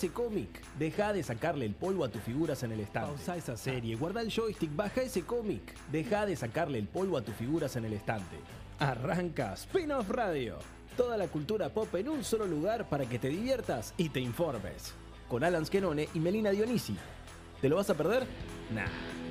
ese cómic. Deja de sacarle el polvo a tus figuras en el estante. Pausa esa serie, guarda el joystick, baja ese cómic. Deja de sacarle el polvo a tus figuras en el estante. Arranca Spin-off Radio. Toda la cultura pop en un solo lugar para que te diviertas y te informes. Con Alan Skenone y Melina Dionisi. ¿Te lo vas a perder? Nah.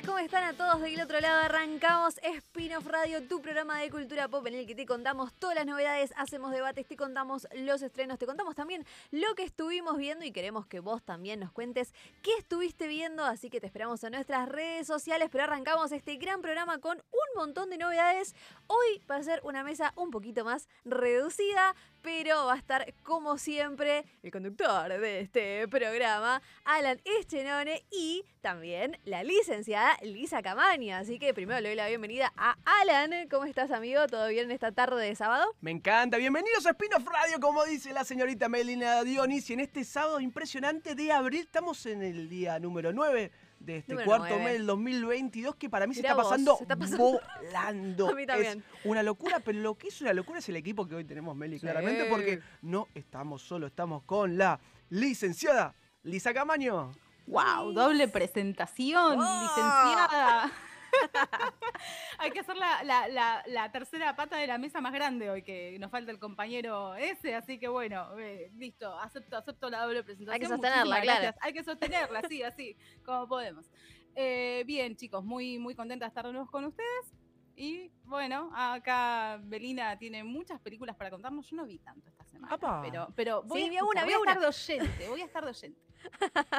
¿Cómo están a todos del otro lado? Arrancamos Spin-off Radio, tu programa de cultura pop en el que te contamos todas las novedades, hacemos debates, te contamos los estrenos, te contamos también lo que estuvimos viendo y queremos que vos también nos cuentes qué estuviste viendo, así que te esperamos en nuestras redes sociales, pero arrancamos este gran programa con un montón de novedades. Hoy va a ser una mesa un poquito más reducida, pero va a estar como siempre el conductor de este programa, Alan Eschenone y también la licenciada Lisa Camaña. Así que primero le doy la bienvenida a Alan. ¿Cómo estás, amigo? ¿Todo bien esta tarde de sábado? Me encanta. Bienvenidos a Spin-off Radio, como dice la señorita Melina Dionisi. En este sábado impresionante de abril, estamos en el día número 9 de este Número cuarto mes del 2022 que para mí se Mirá está, vos, pasando se está pasando. volando. A mí también. Es una locura, pero lo que es una locura es el equipo que hoy tenemos, Meli, claramente, porque no estamos solos, estamos con la licenciada Lisa Camaño. Wow, doble presentación, ¡Oh! licenciada. Hay que hacer la, la- la- la tercera pata de la mesa más grande hoy, que nos falta el compañero ese, así que bueno, eh, listo, acepto, acepto la doble presentación. Hay que sostenerla, claro. Hay que sostenerla, así, así, como podemos. Eh, bien, chicos, muy, muy contenta de estar de nuevo con ustedes. Y bueno, acá Belina tiene muchas películas para contarnos. Yo no vi tanto esta semana. ¡Apa! Pero, pero voy, Sí, a, vi una, voy a estar de oyente, voy a estar de oyente.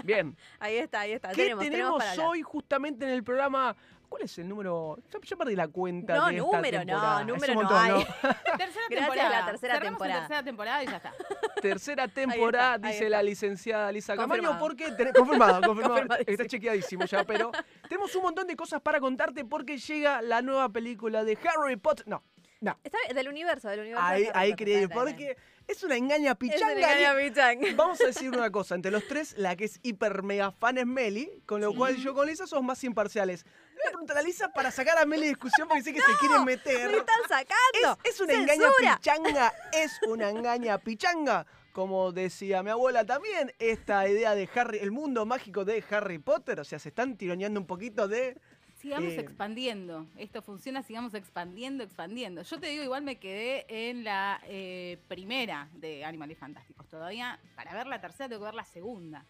Bien. Ahí está, ahí está. ¿Qué tenemos, tenemos, para hablar. hoy justamente en el programa? ¿Cuál es el número? Ya, ya perdí la cuenta. No, de esta número, no, temporada. Es número no hay. Tercera Gracias a temporada. la tercera Cerramos temporada. tercera temporada y ya está. Tercera temporada, dice la licenciada Lisa Camaño, porque ten- confirmado, confirmado, está chequeadísimo ya, pero tenemos un montón de cosas para contarte porque llega la nueva película de Harry Potter. No, no, Está del universo, del universo. ahí, de ahí bien. porque es una engaña Es pichanga. el engaño pichanga. Vamos a decir una cosa, entre los tres, la que es hiper mega fan es Meli, con lo cual yo con Lisa somos más imparciales. Le voy a preguntar a Lisa para sacar a Meli de discusión porque sé que se quiere meter. ¡Me están sacando! Es, es una engaña pichanga, es una engaña pichanga. Como decía mi abuela también, esta idea de Harry, el mundo mágico de Harry Potter, o sea, se están tironeando un poquito de... Sigamos Eh. expandiendo. Esto funciona, sigamos expandiendo, expandiendo. Yo te digo, igual me quedé en la eh, primera de Animales Fantásticos. Todavía, para ver la tercera, tengo que ver la segunda.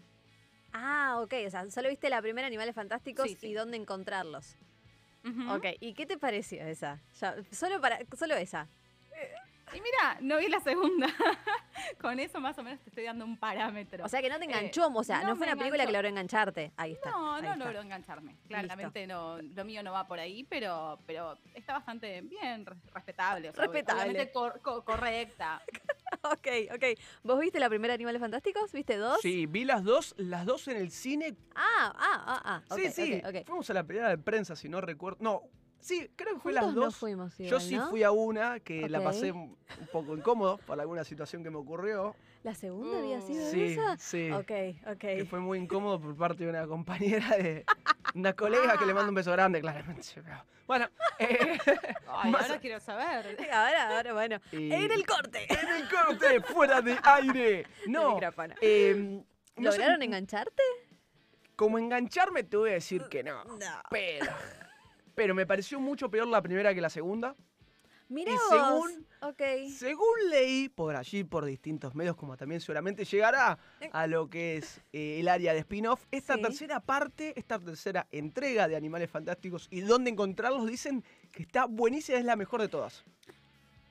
Ah, ok. O sea, solo viste la primera Animales Fantásticos Sí, sí. y dónde encontrarlos. Ujú. Ok. ¿Y qué te pareció esa? Ya, solo para, solo esa. Y mira, no vi la segunda. Con eso más o menos te estoy dando un parámetro. O sea que no te Eh, enganchó, o sea, no, no fue una película enganchó. que logró engancharte. Ahí está. No, ahí no está. logro engancharme. Claramente no, lo mío no va por ahí, pero, pero está bastante bien, re- respetable. Respetable. Obviamente cor- co- correcta. Ok, ok. ¿Vos viste la primera Animales Fantásticos? ¿Viste dos? Sí, vi las dos, las dos en el cine. Ah, ah, ah, ah. sí, sí, ok, ok. fuimos a la pelea de prensa, si no recuerdo. No, sí, creo que fue las dos. no fuimos Yo igual, sí ¿no? fui a una que la pasé un poco incómodo por alguna situación que me ocurrió. ¿La segunda había sido Sí, esa? sí. Ok, ok. que fue muy incómodo por parte de una compañera de una colega que le mando un beso grande, claramente. Bueno, eh, Ay, Más- ahora quiero saber. Ahora, ahora, bueno. y- En el corte. en el corte, fuera de aire. No, micrófono. eh, no sé, ¿Lograron engancharte? como engancharme te voy a decir que no. No. Pero, pero me pareció mucho peor la primera que la segunda. Mira Y vos. según- Ok. Según leí por allí, por distintos medios, como también seguramente llegará a lo que es eh, el área de spin-off, esta Sí. tercera parte, esta tercera entrega de Animales Fantásticos y dónde encontrarlos, dicen que está buenísima, es la mejor de todas.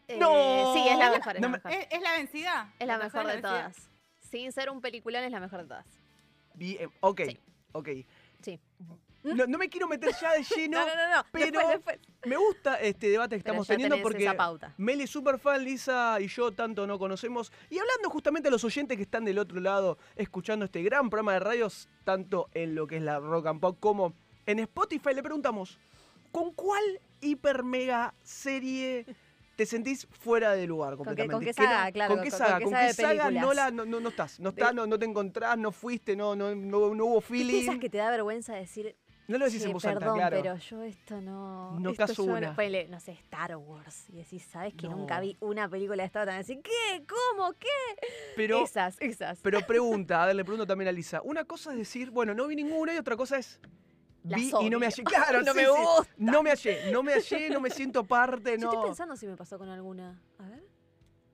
Eh, ¡No! Sí, es la mejor. Es la me- mejor. ¿Es, es la vencida? Es la mejor de todas. Sin ser un peliculón, es la mejor de todas. Bien, ok, Sí. ok. Sí. No, no me quiero meter ya de lleno, No, no, no, no. pero Después, después. me gusta este debate que estamos teniendo porque. Meli es super fan, Lisa y yo tanto no conocemos. Y hablando justamente a los oyentes que están del otro lado escuchando este gran programa de radios, tanto en lo que es la rock and pop como en Spotify, le preguntamos, ¿con cuál hiper mega serie te sentís fuera de lugar qué- completamente? con qué saga, claro, ¿Con qué saga? con qué ¿Con saga qué no, la, no, no, no estás? No, estás, no, no te encontrás, no fuiste, no, no, no, no hubo ¿Viste feeling. esas que te da vergüenza decir, No lo decís en voz alta, claro. pero yo esto no. No esto caso yo una. ponele, no sé, Star Wars. Y decís, ¿sabes que nunca No. vi una película de Star Wars? Decís, ¿qué? ¿Cómo? ¿Qué? Pero, esas, esas. pero pregunta, a ver, le pregunto también a Lisa. Una cosa es decir, bueno, no vi ninguna y otra cosa es. Vi y no me hallé. Claro, No sí, me sí. gusta. No me hallé, no me hallé, no me siento parte, Yo no. estoy pensando si me pasó con alguna. A ver.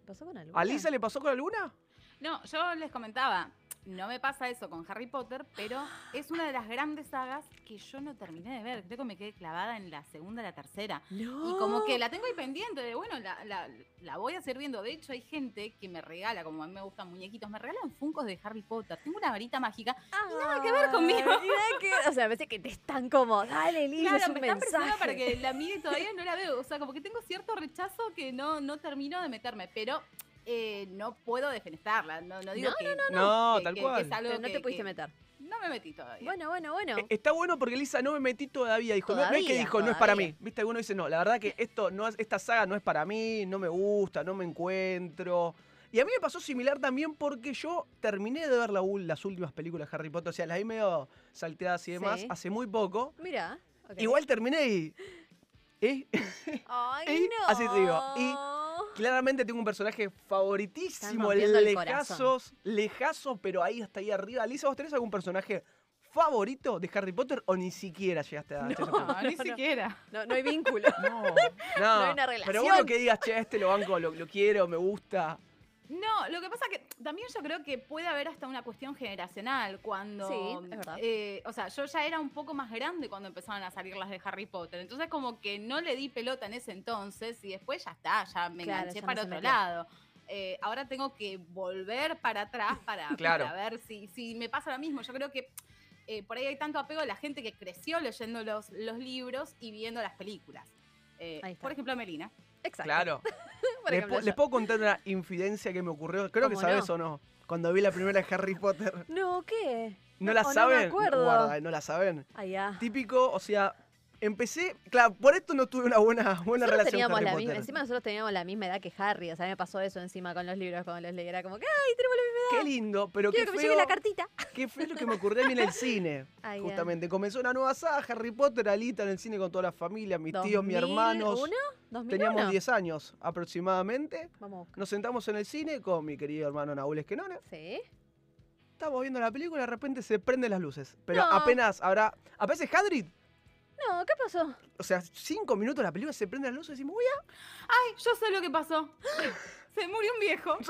¿Me pasó con alguna? ¿A Lisa le pasó con alguna? No, yo les comentaba, no me pasa eso con Harry Potter, pero es una de las grandes sagas que yo no terminé de ver. Creo que me quedé clavada en la segunda, la tercera. No. Y como que la tengo ahí pendiente de, bueno, la, la- la voy a seguir viendo. De hecho, hay gente que me regala, como a mí me gustan muñequitos, me regalan funcos de Harry Potter. Tengo una varita mágica. nada que ver conmigo. Ay, nada que- O sea, a veces que te están como, dale, es Claro, un me mensaje. para que la mire y todavía no la veo. O sea, como que tengo cierto rechazo que no, no termino de meterme. Pero eh, no puedo defenestrarla. No, no digo No, que, No, que- tal que- que cual. es algo Pero no que- te pudiste que- meter. No me metí todavía. Bueno, bueno, bueno. Eh, Está bueno porque Lisa no me metí todavía. Dijo, no- no, es que Todavía, dijo, no es para todavía. mí. Viste, alguno dice, no, la verdad que esto no es, esta saga no es para mí, no me gusta, no me encuentro. Y a mí me pasó similar también porque yo terminé de ver la las últimas películas de Harry Potter, o sea, las vi medio salteadas y demás, Sí. hace muy poco. Mira. ok. Igual terminé y... ¿eh? Ay, y no. así te digo, y Claramente tengo un personaje favoritísimo, lejazos, lejazos, pero ahí hasta ahí arriba. Lisa, ¿vos tenés algún personaje favorito de Harry Potter o ni siquiera llegaste a... No, ni no, no. siquiera. No, no hay vínculo. No, No hay una Pero relación. bueno que digas, che, este lo banco, lo, lo quiero, me gusta. No, lo que pasa que también yo creo que puede haber hasta una cuestión generacional cuando... Sí, es verdad. eh, o sea, yo ya era un poco más grande cuando empezaban a salir las de Harry Potter. Entonces como que no le di pelota en ese entonces y después ya está, ya me Claro, enganché ya para otro lado. Eh, ahora tengo que volver para atrás para, Claro. para ver si, si me pasa lo mismo. Yo creo que eh, por ahí hay tanto apego de la gente que creció leyendo los, los libros y viendo las películas. Eh, Ahí está. por ejemplo, Melina. Exacto. Claro. Les, puedo contar una infidencia que me ocurrió. Creo que ¿Cómo sabes no? o no. Cuando vi la primera de Harry Potter. No, ¿qué? ¿No la saben? No me acuerdo. Guarda, ¿no la saben? Allá. Típico, o sea, empecé. Claro, por esto no tuve una buena, buena Nosotros relación teníamos con la misma, encima nosotros teníamos la misma edad que Harry, o sea, me pasó eso encima con los libros cuando los leí, era como que, ay, tenemos la misma Qué lindo, pero Quiero qué que me llegue la cartita. Qué feo lo que me ocurrió a mí en el cine. Ay. Justamente, comenzó una nueva saga, Harry Potter, Alita en el cine con toda la familia, mis tíos, mis hermanos. ¿2001? ¿2001? Teníamos 10 años aproximadamente. Vamos a buscar. Nos sentamos en el cine con mi querido hermano Nahuel Esquenone. Sí. Estamos viendo la película y de repente se prenden las luces. Pero No. apenas habrá. Aparece Hagrid. No, ¿qué pasó? O sea, cinco minutos la película se prende las luces y decimos, uy, ah". Ay, yo sé lo que pasó. Se murió un viejo.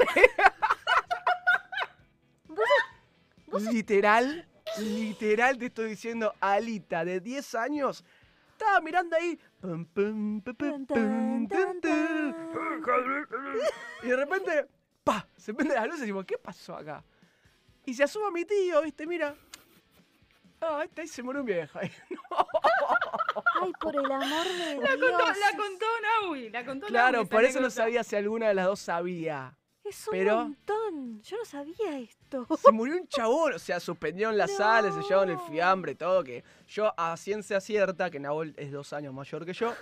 Literal, literal te estoy diciendo, Alita de 10 años estaba mirando ahí. pum, pum, pum. Y de repente, pa, se prende las luces y decimos, ¿qué pasó acá? Y se asoma mi tío, ¿viste? Mira. Ah, está ahí se murió un viejo. Ay, por el amor de La Dios. contó, la contó Naui, la contó Claro, Naui, por eso no sabía si alguna de las dos sabía. Es un pero- montón. Yo no sabía esto. Se murió un chabón, o sea, suspendieron la sala, se llevaron el No. fiambre, todo, que yo a ciencia cierta, que Nahuel es dos años mayor que yo,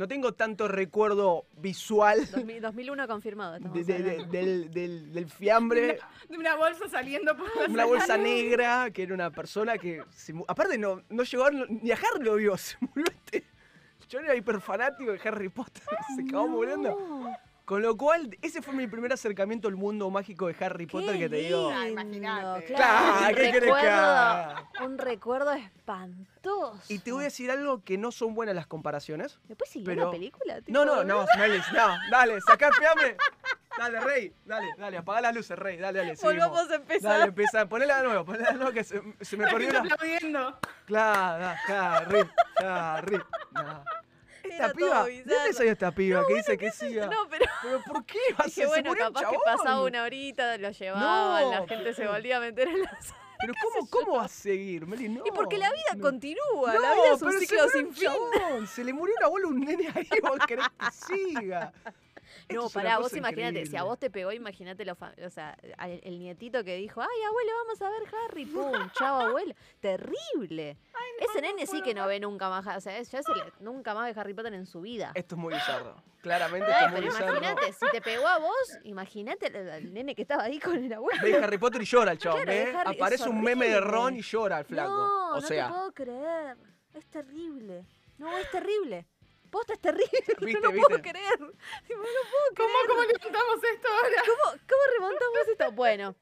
no tengo tanto recuerdo visual 2000 2001 confirmado. estamos de- de- de- hablando. del, del- del fiambre, De una bolsa saliendo por la una bolsa negra, que era una persona que, se aparte no, no llegó a, ni a Harry lo vio, se murió este. Yo era hiperfanático de Harry Potter, se acabó muriendo. Con lo cual, ese fue mi primer acercamiento al mundo mágico de Harry Potter que te digo. Ah, lindo, imagínate. Claro, un ¿qué querés que haga? Un recuerdo espantoso. Y te voy a decir algo que no son buenas las comparaciones. ¿Después siguió pero- la película? No, tipo? no, no, no, dale, sacá fiambre. Dale, Rey, dale, dale, apagá las luces, Rey, dale, dale. seguimos. Volvamos a empezar. Dale, empezá, ponela de nuevo, ponela de nuevo que se, se me perdió una. aplaudiendo. Claro, Harry, Harry. No. Esta piba, ¿de dónde salió esta piba que dice que siga? No, pero ¿Pero por qué? O sea, dije, bueno, murió un capaz que pasaba una horita, lo llevaban, la No, gente pero- se volvía a meter en la sala. Pero ¿cómo, cómo va a seguir, Meli? No, y porque la vida no. continúa, No, la vida es un ciclo sin fin. chabón, Se le murió una bola a un nene ahí, vos querés que siga. No, es pará, vos imagínate, si a vos te pegó, imagínate lo o sea, el, nietito que dijo, ay, abuelo, vamos a ver Harry, pum, chao, abuelo. Terrible. Ese nene sí que no ve nunca más, o sea, es- ya se le- nunca más ve Harry Potter en su vida. Esto es muy bizarro. Claramente Ay, esto es muy bizarro. imagínate, si te pegó a vos, imagínate al, nene que estaba ahí con el abuelo. Ve Harry Potter y llora el Claro, ¿eh? Harry- Aparece un meme de. Ron y llora el flaco. No, o no sea, te puedo creer. Es terrible. No, es terrible. Posta es terrible. ¿Viste, no lo puedo creer. Tipo, no lo puedo ¿Cómo, creer. ¿Cómo levantamos esto ahora? ¿Cómo, cómo remontamos esto? Bueno,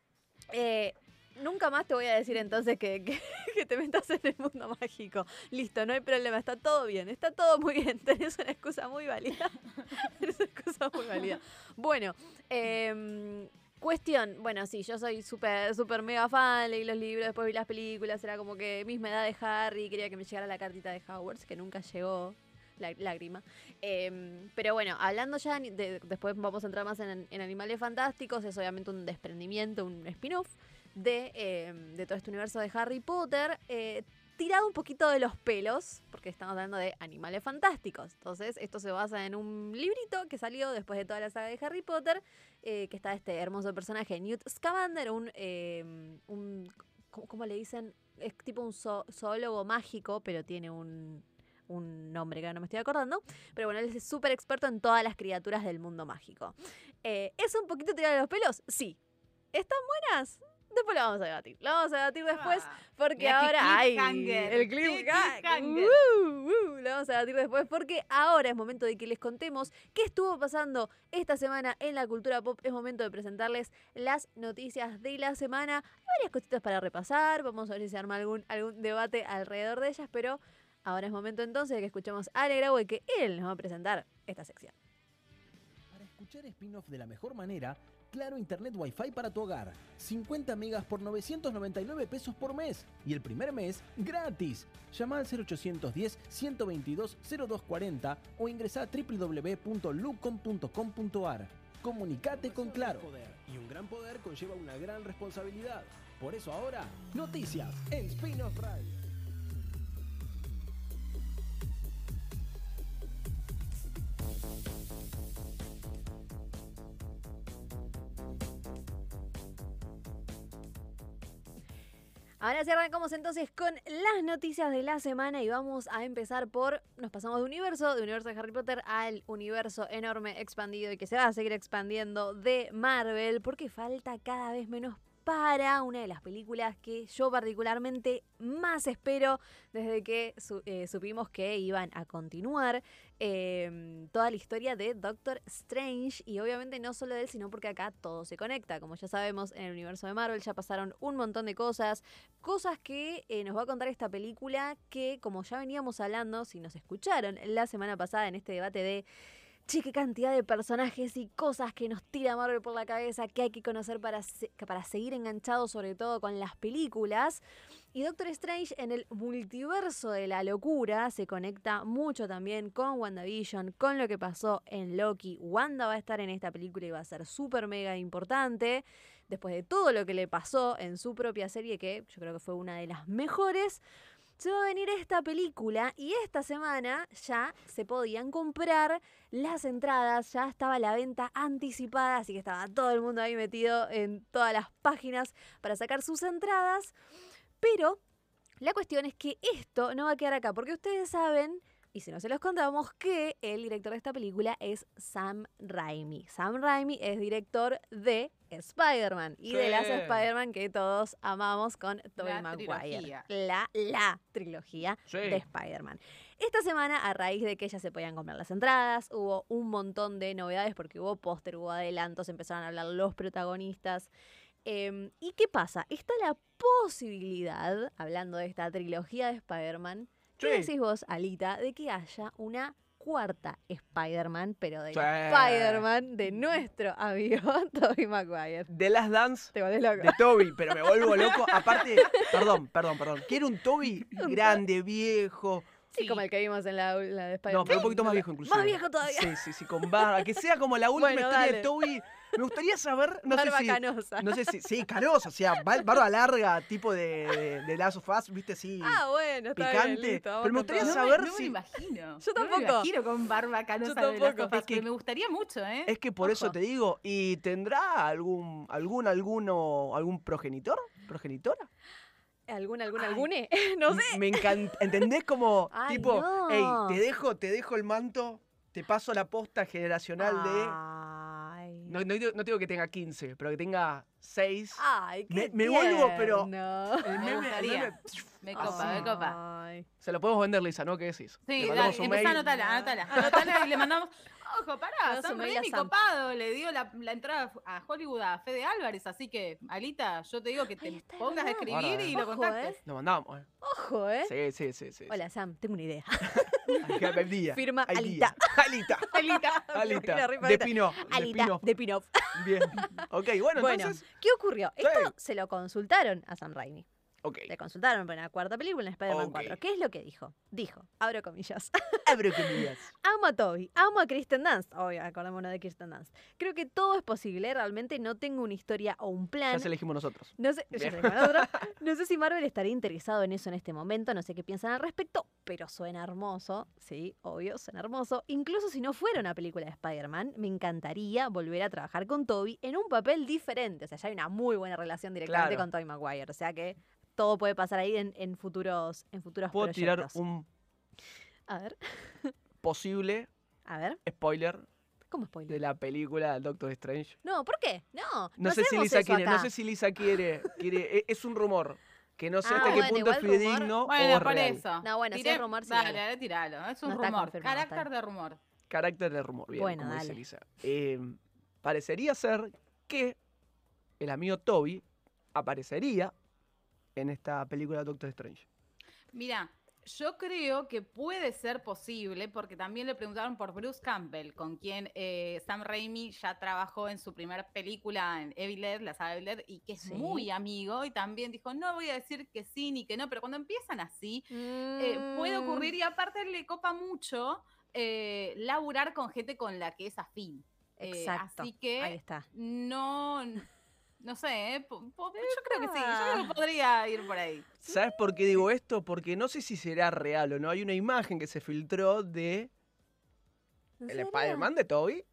eh, nunca más te voy a decir entonces que, que- que te metas en el mundo mágico. Listo, no hay problema, está todo bien, está todo muy bien. Tenés una excusa muy válida. Tenés una excusa muy válida. Bueno, em, cuestión, bueno, sí, yo soy súper, súper mega fan, leí los libros, después vi las películas, era como que misma edad de Harry, quería que me llegara la cartita de Hogwarts, que nunca llegó. Lá- Lágrima. Em, pero bueno, hablando ya, después vamos a entrar más en, Animales Fantásticos, es obviamente un desprendimiento, un spin-off de, em, todo este universo de Harry Potter, eh, tirado un poquito de los pelos, porque estamos hablando de Animales Fantásticos. Entonces, esto se basa en un librito que salió después de toda la saga de Harry Potter, eh, que está este hermoso personaje, Newt Scamander, un, em, un ¿cómo, le dicen? Es tipo un zo- zoólogo mágico, pero tiene un, un nombre que no me estoy acordando. Pero bueno, él es súper experto en todas las criaturas del mundo mágico. Eh, ¿Es un poquito tirado de los pelos? Sí. ¿Están buenas? Después lo vamos a debatir. Lo vamos a debatir después Ah, porque ahora hay el cliffhanger. cliffhanger. Uh, uh, lo vamos a debatir después porque ahora es momento de que les contemos qué estuvo pasando esta semana en la cultura pop. Es momento de presentarles las noticias de la semana. Hay varias cositas para repasar. Vamos a ver si se arma algún, algún debate alrededor de ellas, pero ahora es momento entonces de que escuchemos a Ale Graue que él nos va a presentar esta sección. Para escuchar spin-off de la mejor manera, Claro Internet Wi-Fi para tu hogar. 50 megas por 999 pesos por mes. Y el primer mes, gratis. Llama al 0810 122 0240 o ingresa a www.lucom.com.ar. Comunicate con Claro. Y un gran poder conlleva una gran responsabilidad. Por eso ahora, noticias en Spin-off Radio. Ahora sí arrancamos entonces con las noticias de la semana y vamos a empezar por, nos pasamos de universo, de universo de Harry Potter al universo enorme expandido y que se va a seguir expandiendo de Marvel porque falta cada vez menos para una de las películas que yo particularmente más espero desde que eh, supimos que iban a continuar eh, toda la historia de Doctor Strange y obviamente no solo de él, sino porque acá todo se conecta. Como ya sabemos, en el universo de Marvel ya pasaron un montón de cosas, cosas que eh, nos va a contar esta película que, como ya veníamos hablando, si nos escucharon la semana pasada en este debate de che, qué cantidad de personajes y cosas que nos tira Marvel por la cabeza que hay que conocer para, para seguir enganchados, sobre todo con las películas. Y Doctor Strange en el multiverso de la locura se conecta mucho también con WandaVision, con lo que pasó en Loki. Wanda va a estar en esta película y va a ser súper mega importante. Después de todo lo que le pasó en su propia serie, que yo creo que fue una de las mejores, se va a venir esta película y esta semana ya se podían comprar las entradas, ya estaba la venta anticipada, así que estaba todo el mundo ahí metido en todas las páginas para sacar sus entradas. Pero la cuestión es que esto no va a quedar acá, porque ustedes saben, y si no se los contamos, que el director de esta película es Sam Raimi. Sam Raimi es director de Spider-Man y de las. Spider-Man que todos amamos con Tobey La Maguire. trilogía. La, la trilogía Sí. de Spider-Man. Esta semana, a raíz de que ya se podían comprar las entradas, hubo un montón de novedades porque hubo póster, hubo adelantos, empezaron a hablar los protagonistas. Em, ¿Y qué pasa? Está la posibilidad, hablando de esta trilogía de Spider-Man, ¿qué Sí. decís vos, Alita, de que haya una cuarta Spider-Man, pero de Sí. Spider-Man de nuestro amigo Tobey Maguire? The Last Dance Te volvés loco. de Toby, pero me vuelvo loco. Aparte, perdón, perdón, perdón. Quiero un Toby grande, viejo. Sí, como el que vimos en la, la de Spider-Man. No, pero un poquito más viejo inclusive. Más viejo todavía. Sí, sí, sí, con barba. Que sea como la última Bueno, historia dale. de Toby. Me gustaría saber, no Barba sé si... canosa. No sé si, sí, canosa, o sea, bar- barba larga, tipo de, de, de Last of Us, viste, sí. Ah, bueno, está Picante, bien, listo, vamos pero me con gustaría todo. No saber me, no me si- imagino. Yo No me tampoco. imagino con barba canosa Yo de las tampoco. Es que- me gustaría mucho, ¿eh? Es que por eso Ojo. te digo, ¿y tendrá algún, algún, alguno, algún progenitor? ¿Progenitora? ¿Algún, algún, Ay. algune? no sé. Me encanta, ¿entendés? Como, Ay, tipo, no. hey, te dejo, te dejo el manto, te paso la posta generacional Ay. de... No, no digo, no digo que tenga 15, pero que tenga 6. Ay, qué Me- me vuelvo, pero-. El Me meme, gustaría. meme- Me copa, me copa. Se lo podemos vender, Lisa, ¿no? ¿Qué decís? Sí, Le dale, empezá a mail. anotarla, anotala, anotala y le mandamos. Ojo, pará, Sam Raimi Sam. copado le dio la, la entrada a Hollywood a Fede Álvarez, así que, Alita, yo te digo que te pongas a escribir Ahora, y eh. lo contactes. Lo mandamos, ¿eh? Ojo, ¿eh? Sí, sí, sí, sí. Hola, Sam, tengo una idea. Día. Firma Alita. Alita. Alita. Alita. re De paleta. Pino. De Alita de Pinoff. Bien. Ok, bueno, Bueno, entonces. ¿qué ocurrió? Sí. Esto se lo consultaron a Sam Raimi. Le consultaron para la cuarta película en Spider-Man Ok. 4. ¿Qué es lo que dijo? Dijo, abro comillas. Abro comillas. Amo a Toby, amo a Kristen Dunst. Obvio, acordémonos de Kristen Dunst. Creo que todo es posible. Realmente no tengo una historia o un plan. Ya se elegimos nosotros. No sé, ya no sé si Marvel estaría interesado en eso en este momento, no sé qué piensan al respecto, pero suena hermoso, sí, obvio, suena hermoso. Incluso si no fuera una película de Spider-Man, me encantaría volver a trabajar con Toby en un papel diferente. O sea, ya hay una muy buena relación directamente Claro. con Tobey Maguire. O sea que todo puede pasar ahí en, en futuros, en futuros Puedo tirar un A ver, posible a ver, spoiler ¿cómo de spoiler? la película Doctor Strange. No, ¿por qué? No, No, sé si Lisa quiere, no sé si Lisa quiere, quiere, e- es un rumor. Que no sé Ah, hasta qué punto es fidedigno Bueno, o por real. eso. No, bueno, si Tiré- es rumor, sí, Dale, dale. tiralo. Es un No rumor. Carácter de rumor. Carácter de rumor, bien, Bueno, como dice dale. Lisa. Eh, parecería ser que el amigo Toby aparecería en esta película Doctor Strange. Mira, yo creo que puede ser posible, porque también le preguntaron por Bruce Campbell, con quien eh, Sam Raimi ya trabajó en su primera película en Evil Dead, la saga Evil Dead, y que es Sí. muy amigo, y también dijo, no voy a decir que sí ni que no, pero cuando empiezan así, eh, puede Mm, ocurrir, y aparte le copa mucho eh, laburar con gente con la que es afín. Exacto. así que Ahí está. no, no sé, eh, yo creo que sí, yo creo que podría ir por ahí. ¿Sabes por qué digo esto? Porque no sé si será real o no. Hay una imagen que se filtró de ¿En el? Spider-Man de Toby.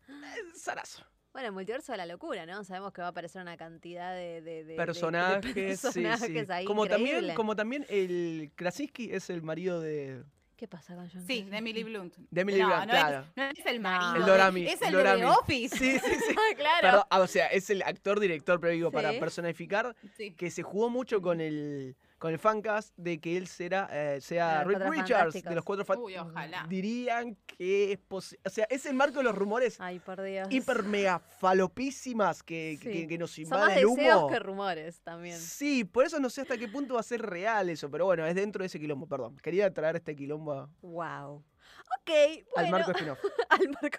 Es zarazo. Bueno, el multiverso de la locura, ¿no? Sabemos que va a aparecer una cantidad de, de- de- de- de Personajes, sí, sí. personajes ahí Como también, como también el Krasinski es el marido de, ¿Qué pasa con John Sí, Krasinski? de Emily Blunt. de Emily no, Blunt, no claro. Es, no es el marido. El Dorami, Es el el de The Dorami. Office. Sí, sí, sí. Ah, claro. Perdón, ah, o sea, es el actor director, pero digo, para personificar Sí. que se jugó mucho con el con el fancast de que él será, eh, sea Ah, Cuatro Richards de los cuatro Uy, ojalá. Dirían que es posible. O sea, es el marco de los rumores Ay, por Dios. hiper mega falopísimas que, Sí. que, que nos Son más el deseos humo. que rumores también. Sí, por eso no sé hasta qué punto va a ser real eso, pero bueno, es dentro de ese quilombo, perdón. Quería traer este quilombo a- Wow. Ok, al bueno. marco spin-off. al marco,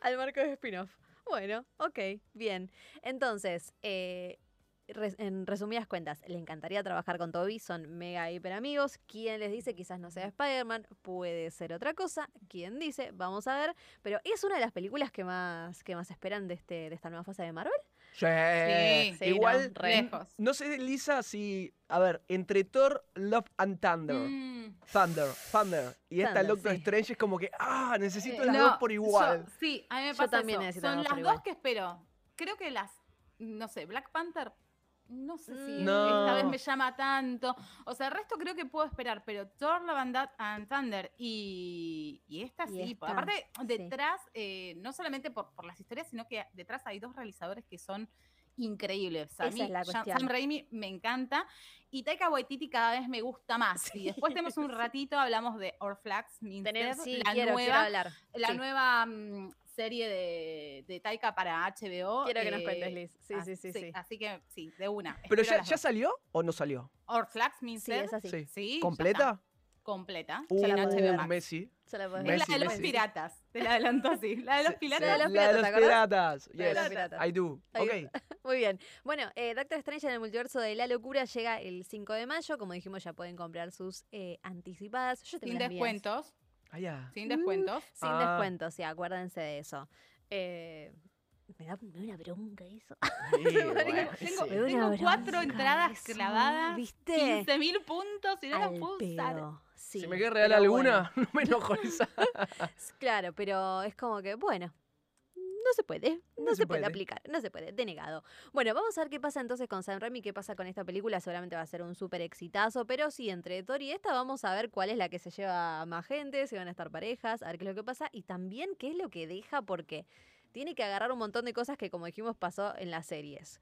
al marco de spin-off. Bueno, ok, bien. Entonces, eh, res- en resumidas cuentas, le encantaría trabajar con Toby, son mega hiper amigos. ¿Quién les dice? Quizás no sea Spider-Man, puede ser otra cosa. ¿Quién dice? Vamos a ver. Pero es una de las películas que más, que más esperan de, este, de esta nueva fase de Marvel. Sí, Sí, igual, no, re. Lejos. no sé, Lisa, si. A ver, entre Thor, Love and Thunder. Mm, Thunder, Thunder. Y esta Thunder, Doctor sí. Strange es como que, ah, necesito eh, las no, dos por igual. yo- sí, a mí me Yo pasa también eso. necesito Son las las dos por dos igual. que espero. Creo que las, no sé, Black Panther, no sé si Mm. esta vez me llama tanto. O sea, el resto creo que puedo esperar, pero Thor, Love and That- and Thunder y, y esta Y sí. esta, Aparte, sí. detrás, eh, no solamente por, por las historias, sino que detrás hay dos realizadores que son increíbles. A Esa mí, es la Sam- cuestión. Sam Raimi me encanta y Taika Waititi cada vez me gusta más. Y después tenemos un ratito, hablamos de Orflax Minster, Tener, sí, la quiero, nueva, la Sí, nueva mm, serie de, de Taika para HBO. Quiero que nos cuentes, eh, Liz. Sí, ah, sí, sí, sí. Así que sí, de una. ¿Pero ya, ya salió o no salió? Orflax Sí, Minster. es así. Sí. Sí. ¿Completa? Completa. Uh, en HBO. Max. Messi. Se la Es la de los Messi. piratas. Te la adelanto así. La de los Sí, piratas. La de los La de piratas. La de los Yes, piratas. I do. Ahí Ok. Muy bien. Bueno, eh, Doctor Strange en el multiverso de la locura llega el 5 de mayo. Como dijimos, ya pueden comprar sus eh, anticipadas. Yo Sin descuentos. Ah, ya. Sin Mm. descuentos. Sin Ah. descuentos, sí, acuérdense de eso. Eh, me, da, me da una bronca eso. Sí, bueno, Tengo, sí. cuatro entradas eso, clavadas. ¿viste? 15 mil puntos y no las puedo usar. Sí, Si me queda real alguna, no me enojo esa. Claro, pero es como que, bueno. No se puede, no, se, se puede. puede. aplicar, no se puede, denegado. Bueno, vamos a ver qué pasa entonces con Sam Raimi, qué pasa con esta película, seguramente va a ser un súper exitazo, pero sí, entre Thor y esta vamos a ver cuál es la que se lleva más gente, si van a estar parejas, a ver qué es lo que pasa y también qué es lo que deja, porque tiene que agarrar un montón de cosas que, como dijimos, pasó en las series.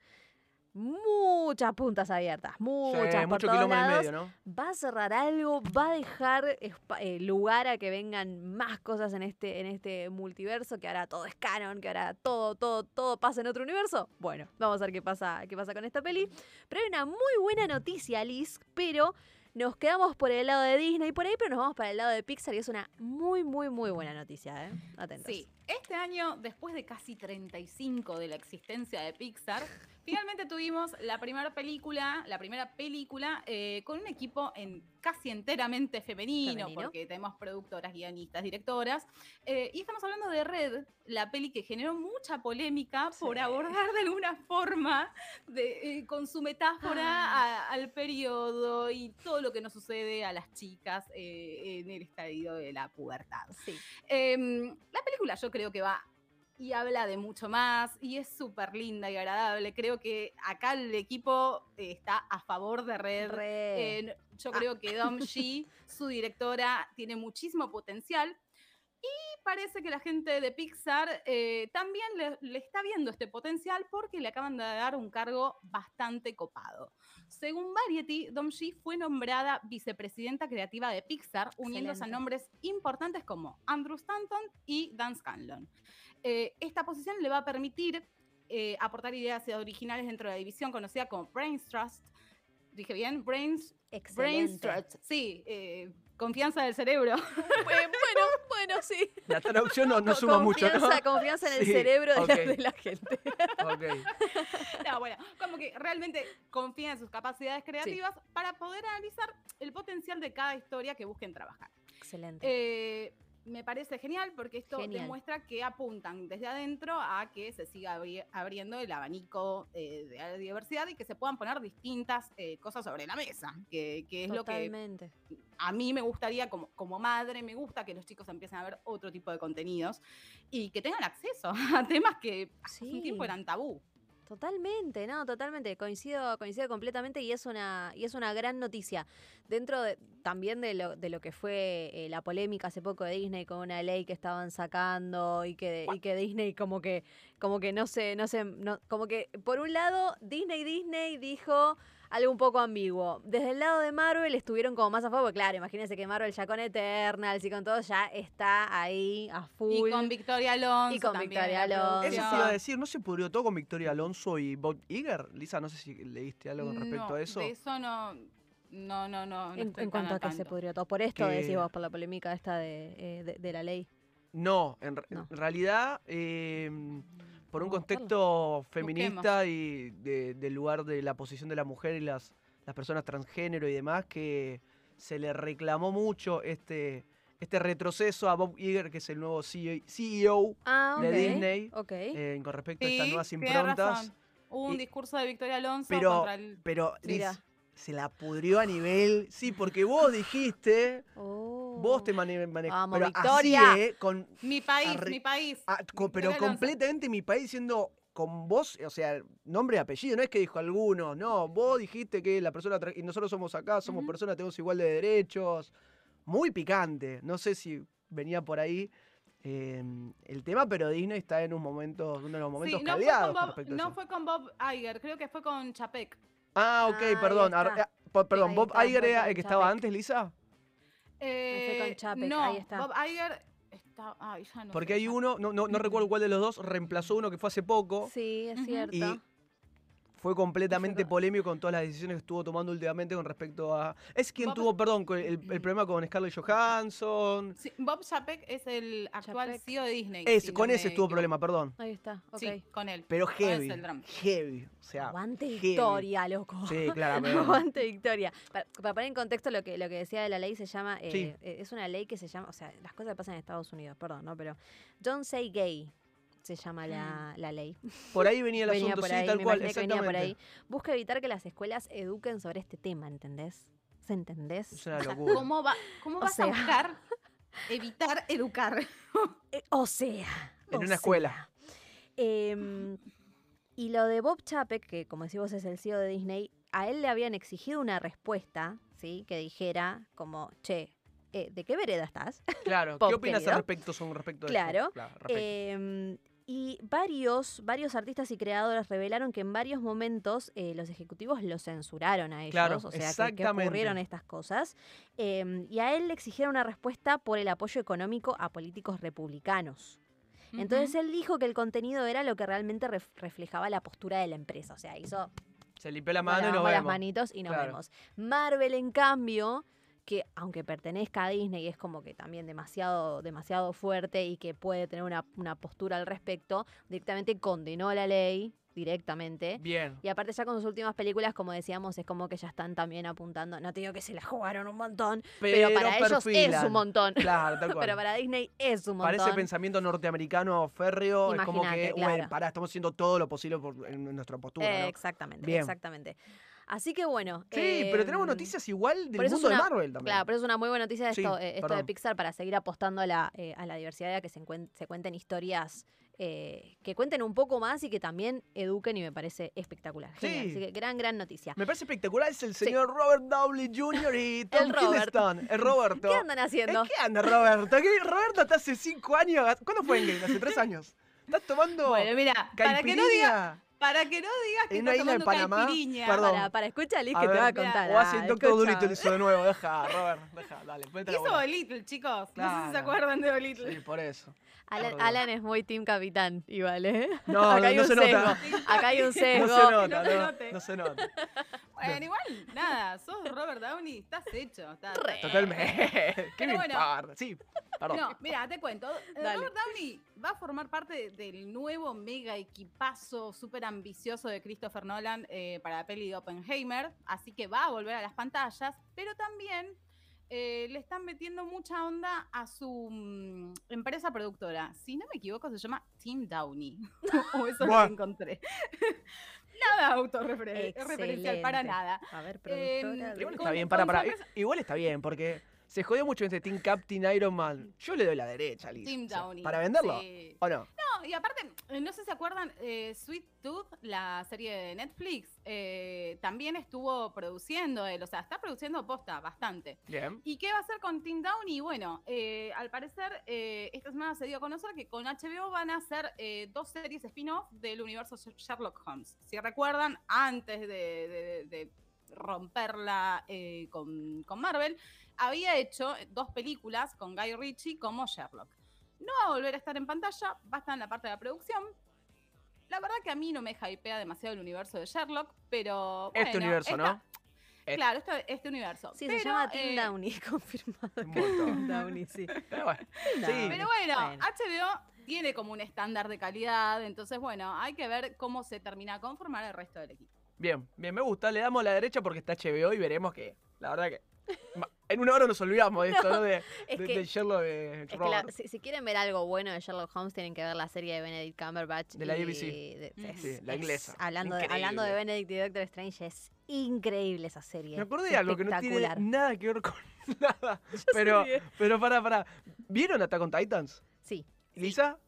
Muchas puntas abiertas, muchas Sí, por mucho todos lados. medio, ¿no? Va a cerrar algo, va a dejar eh, lugar a que vengan más cosas en este, en este multiverso, que ahora todo es canon, que ahora todo, todo, todo pasa en otro universo. Bueno, vamos a ver qué pasa, qué pasa con esta peli. Pero hay una muy buena noticia, Liz, pero nos quedamos por el lado de Disney por ahí, pero nos vamos para el lado de Pixar y es una muy, muy, muy buena noticia, ¿eh? Atentos. Sí, este año, después de casi 35 de la existencia de Pixar, finalmente tuvimos la primera película, la primera película eh, con un equipo en casi enteramente femenino, Femenino. porque tenemos productoras, guionistas, directoras. eh, y estamos hablando de Red, la peli que generó mucha polémica por abordar de alguna forma de, eh, con su metáfora a- al periodo y todo lo que nos sucede a las chicas en el estadio de la pubertad. Sí. Em, la película yo creo que va y habla de mucho más y es súper linda y agradable. Creo que acá el equipo eh, está a favor de Red. Re. Eh, yo creo que Dom Shi, su directora, tiene muchísimo potencial. Y parece que la gente de Pixar eh, también le, le está viendo este potencial porque le acaban de dar un cargo bastante copado. Según Variety, Dom Shi fue nombrada vicepresidenta creativa de Pixar, uniéndose a nombres importantes como Andrew Stanton y Dan Scanlon. Eh, esta posición le va a permitir eh, aportar ideas originales dentro de la división conocida como Brains Trust. Dije bien, Brains, Brains. Trust. Sí, eh, confianza del cerebro. bueno, bueno, sí. La traducción no, no suma mucho, ¿no? confianza, en el Sí, cerebro de, la, ok. de la gente. Ok. No, bueno, como que realmente confía en sus capacidades creativas para poder analizar el potencial de cada historia que busquen trabajar. Excelente. Eh, me parece genial porque esto Genial. demuestra que apuntan desde adentro a que se siga abri- abriendo el abanico eh, de la diversidad y que se puedan poner distintas eh, cosas sobre la mesa, que, que es lo que Totalmente. a mí me gustaría, como, como madre, me gusta que los chicos empiecen a ver otro tipo de contenidos y que tengan acceso a temas que hace un tiempo eran tabú. Totalmente, no, totalmente. Coincido, coincido completamente y es una, y es una gran noticia. Dentro de, también de lo, de lo que fue eh, la polémica hace poco de Disney con una ley que estaban sacando y que, y que Disney como que, como que no sé, no sé, no, como que por un lado Disney Disney dijo algo un poco ambiguo. Desde el lado de Marvel estuvieron como más a favor, porque claro, imagínense que Marvel ya con Eternals y con todo ya está ahí a full. Y con Victoria Alonso. Y con también Victoria Alonso. Eso producción. iba a decir, ¿no se pudrió todo con Victoria Alonso y Bob Iger? Lisa, no sé si leíste algo con respecto No, a eso. De eso no. No, no, no. no en, cuanto a que se pudrió todo. Por esto Que- decís vos, por la polémica esta de, eh, de, de la ley. No, en, re- No. en realidad, eh, por un contexto feminista y de- del lugar de la posición de la mujer y las, las personas transgénero y demás, que se le reclamó mucho este, este retroceso a Bob Iger, que es el nuevo CEO, CEO Ah, de Disney, eh, con respecto a estas nuevas improntas. razón. Hubo un Y- discurso de Victoria Alonso Pero, contra el. pero Liz, se la pudrió a nivel. Sí, porque vos dijiste. Oh. Vos te manejas. Vamos, pero Victoria. así, ¿eh? Con, Mi país, mi país. pero completamente mi país siendo con vos, o sea, nombre y apellido, no es que dijo alguno, no, vos dijiste que la persona, y nosotros somos acá, somos personas, tenemos igual de derechos, muy picante, no sé si venía por ahí eh, el tema, pero Disney está en un momento, uno de los momentos Sí, no fue, con Bob, no eso. fue con Bob Iger, creo que fue con Chapek. Ah, ok, Ah, perdón, ar- eh, perdón, Bob Iger era el que estaba Chapek. antes, Lisa, Eh, con Chapek, no, ahí está. Bob Iger está. Ay, ya no porque sé, hay uno, no, no, no recuerdo cuál de los dos, reemplazó uno que fue hace poco. Sí, es cierto. Y fue completamente polémico con todas las decisiones que estuvo tomando últimamente con respecto a... Es quien Bob- tuvo, perdón, con el, el problema con Scarlett Johansson. Sí, Bob Chapek es el actual Chapek. CEO de Disney. Si con no ese me estuvo equivoco. problema, perdón. Ahí está, ok. Sí, con él. Pero heavy, el drama. heavy. O sea, Aguante heavy. Victoria, loco. Sí, claro, pero... Aguante Victoria. Para, para poner en contexto lo que, lo que decía de la ley se llama, eh, Sí. eh, es una ley que se llama, o sea, las cosas que pasan en Estados Unidos, perdón, ¿no? Pero Don't Say Gay se llama la, la ley. Por ahí venía el Venía asunto, por sí, ahí, tal me cual, imaginé que venía por ahí. exactamente. Busca evitar que las escuelas eduquen sobre este tema, ¿entendés? ¿Se entendés? Es una O sea, locura. ¿Cómo, va, cómo O vas sea. a buscar evitar educar? Eh, o sea. En o una sea. escuela. Em, y lo de Bob Chapek, que como decís vos es el CEO de Disney, a él le habían exigido una respuesta, ¿sí? Que dijera como, che, eh, ¿de qué vereda estás? Claro, ¿qué opinas querido. al respecto, son respecto de Claro, esto? Claro, respecto. Em, Y varios, varios artistas y creadores revelaron que en varios momentos eh, los ejecutivos lo censuraron a ellos. Claro, o sea, que- ocurrieron estas cosas. Eh, y a él le exigieron una respuesta por el apoyo económico a políticos republicanos. Entonces él dijo que el contenido era lo que realmente ref- reflejaba la postura de la empresa. O sea, hizo Se limpió la mano y nos las manitos y nos Claro. vemos. Marvel, en cambio, que aunque pertenezca a Disney, es como que también demasiado, demasiado fuerte y que puede tener una, una postura al respecto, directamente condenó la ley, directamente. Bien. Y aparte ya con sus últimas películas, como decíamos, es como que ya están también apuntando, no te digo que se la jugaron un montón, pero, para ellos es perfilan. un montón. Claro, tal cual. Pero para Disney es un montón. Para ese pensamiento norteamericano férreo, es como que, claro. pará, estamos haciendo todo lo posible por, en nuestra postura, Eh, ¿no? Exactamente, Bien. exactamente. Así que bueno. Sí, pero tenemos em, noticias igual del mundo de Marvel también. Claro, pero es una muy buena noticia Sí, esto, eh, esto de. Pixar para seguir apostando a la, eh, a la diversidad, a que se, se cuenten historias eh, que cuenten un poco más y que también eduquen y me parece espectacular. Genial. Sí. Así que gran, gran noticia. Me parece espectacular, es el Sí. señor Robert Downey Jr. y Tom Robert. Hiddleston. El Roberto. ¿Qué andan haciendo? ¿En qué anda Roberto? ¿Qué- Roberto está hace cinco años. ¿Cuándo fue en Game? Hace tres años. Estás tomando Bueno, mira, para que no para que no digas que en una está isla de tomando Panamá. caipirinha. Perdón. Para, para, escucha, Liz, que te ver, va a contar. O hace Ah, Doctor. Dolittle hizo de nuevo. Deja, Robert. Deja, dale. Hizo bola. Little, chicos. No sé si Claro. se acuerdan de Little. Sí, por eso. Alan, es muy team capitán, igual, ¿eh? No, Acá no, hay no un se sesgo. nota. Acá hay un No sesgo. se nota, no se no, note. no se nota. Bueno, igual, nada, sos Robert Downey, estás hecho. estás- Re. Totalmente. ¿Qué bueno. Sí, perdón. No, mira, te cuento. eh, Dale. Robert Downey va a formar parte de- del nuevo mega equipazo súper ambicioso de Christopher Nolan eh, para la peli de Oppenheimer. Así que va a volver a las pantallas, pero también eh, le están metiendo mucha onda a su mm, empresa productora. Si no me equivoco, se llama Team Downey. o eso es lo encontré. nada autorreferencial, para Excelente. nada. A ver, Em, productora. de- Igual con- está bien, para, para. empresa- Igual está bien, porque se jodió mucho este Team Captain Iron Man. Yo le doy la derecha, Liz. Team Downey. ¿Para venderlo? sí. ¿O no? No, y aparte, eh, no sé si se acuerdan, eh, Sweet Tooth, la serie de Netflix, eh, también estuvo produciendo él, o sea, está produciendo posta bastante. Bien. ¿Y qué va a hacer con Tim Downey? Bueno, eh, al parecer, esta semana se dio a conocer que con HBO van a hacer dos series spin-off del universo Sherlock Holmes. Si recuerdan, antes de, de- de romperla eh, con, con Marvel, había hecho dos películas con Guy Ritchie como Sherlock. No va a volver a estar en pantalla, va a estar en la parte de la producción. La verdad que a mí no me hypea demasiado el universo de Sherlock, pero. Este universo, esta- ¿no? Este. Claro, este, este universo. Sí, Pero, se llama Team eh, Downey, confirmado. Team Downey, sí. Pero bueno. No, Sí. Pero bueno, Bueno. HBO tiene como un estándar de calidad, entonces bueno, hay que ver cómo se termina de conformar el resto del equipo. Bien, bien, me gusta. Le damos la derecha porque está HBO y veremos que, la verdad que. En una hora nos olvidamos de esto, ¿no? De, Es de- que- de Sherlock de Es que Robert. la- si, si quieren ver algo bueno de Sherlock Holmes, tienen que ver la serie de Benedict Cumberbatch. De la y ABC. de- Ujú. es- Sí, la es- inglesa. Hablando de, hablando de. Benedict y Doctor Strange, es increíble esa serie. Me acordé de algo que no tiene nada que ver con nada. Pero, pero para, para. ¿Vieron Attack on Titans? Sí, ¿Lisa?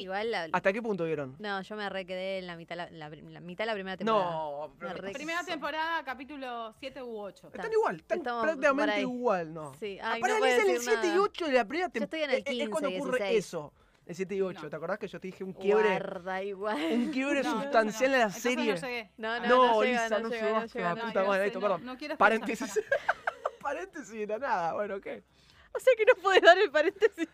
Igual la- ¿Hasta qué punto vieron? No, yo me re quedé en la mitad, la, la- la mitad de la primera temporada. No, pero Me re- Primera temporada, capítulo 7 u 8. Están igual, están Estamos por prácticamente ahí. igual, ¿no? Sí, ay, para no puedo en el decir 7 y nada. 8 de la primera Yo estoy temporada. en el Es cuando 15, ocurre 16. eso. El 7 y 8. No. ¿Te acordás que yo te dije un quiebre? Guarda, igual. Un quiebre No, sustancial en la serie. No, no, No, no, llega, Lisa, no no llega, se no llega, no. puta no madre, esto, no- perdón. no quiero escuchar, Paréntesis. Paréntesis de la nada. Bueno, ¿qué? O sea que no podés dar el paréntesis.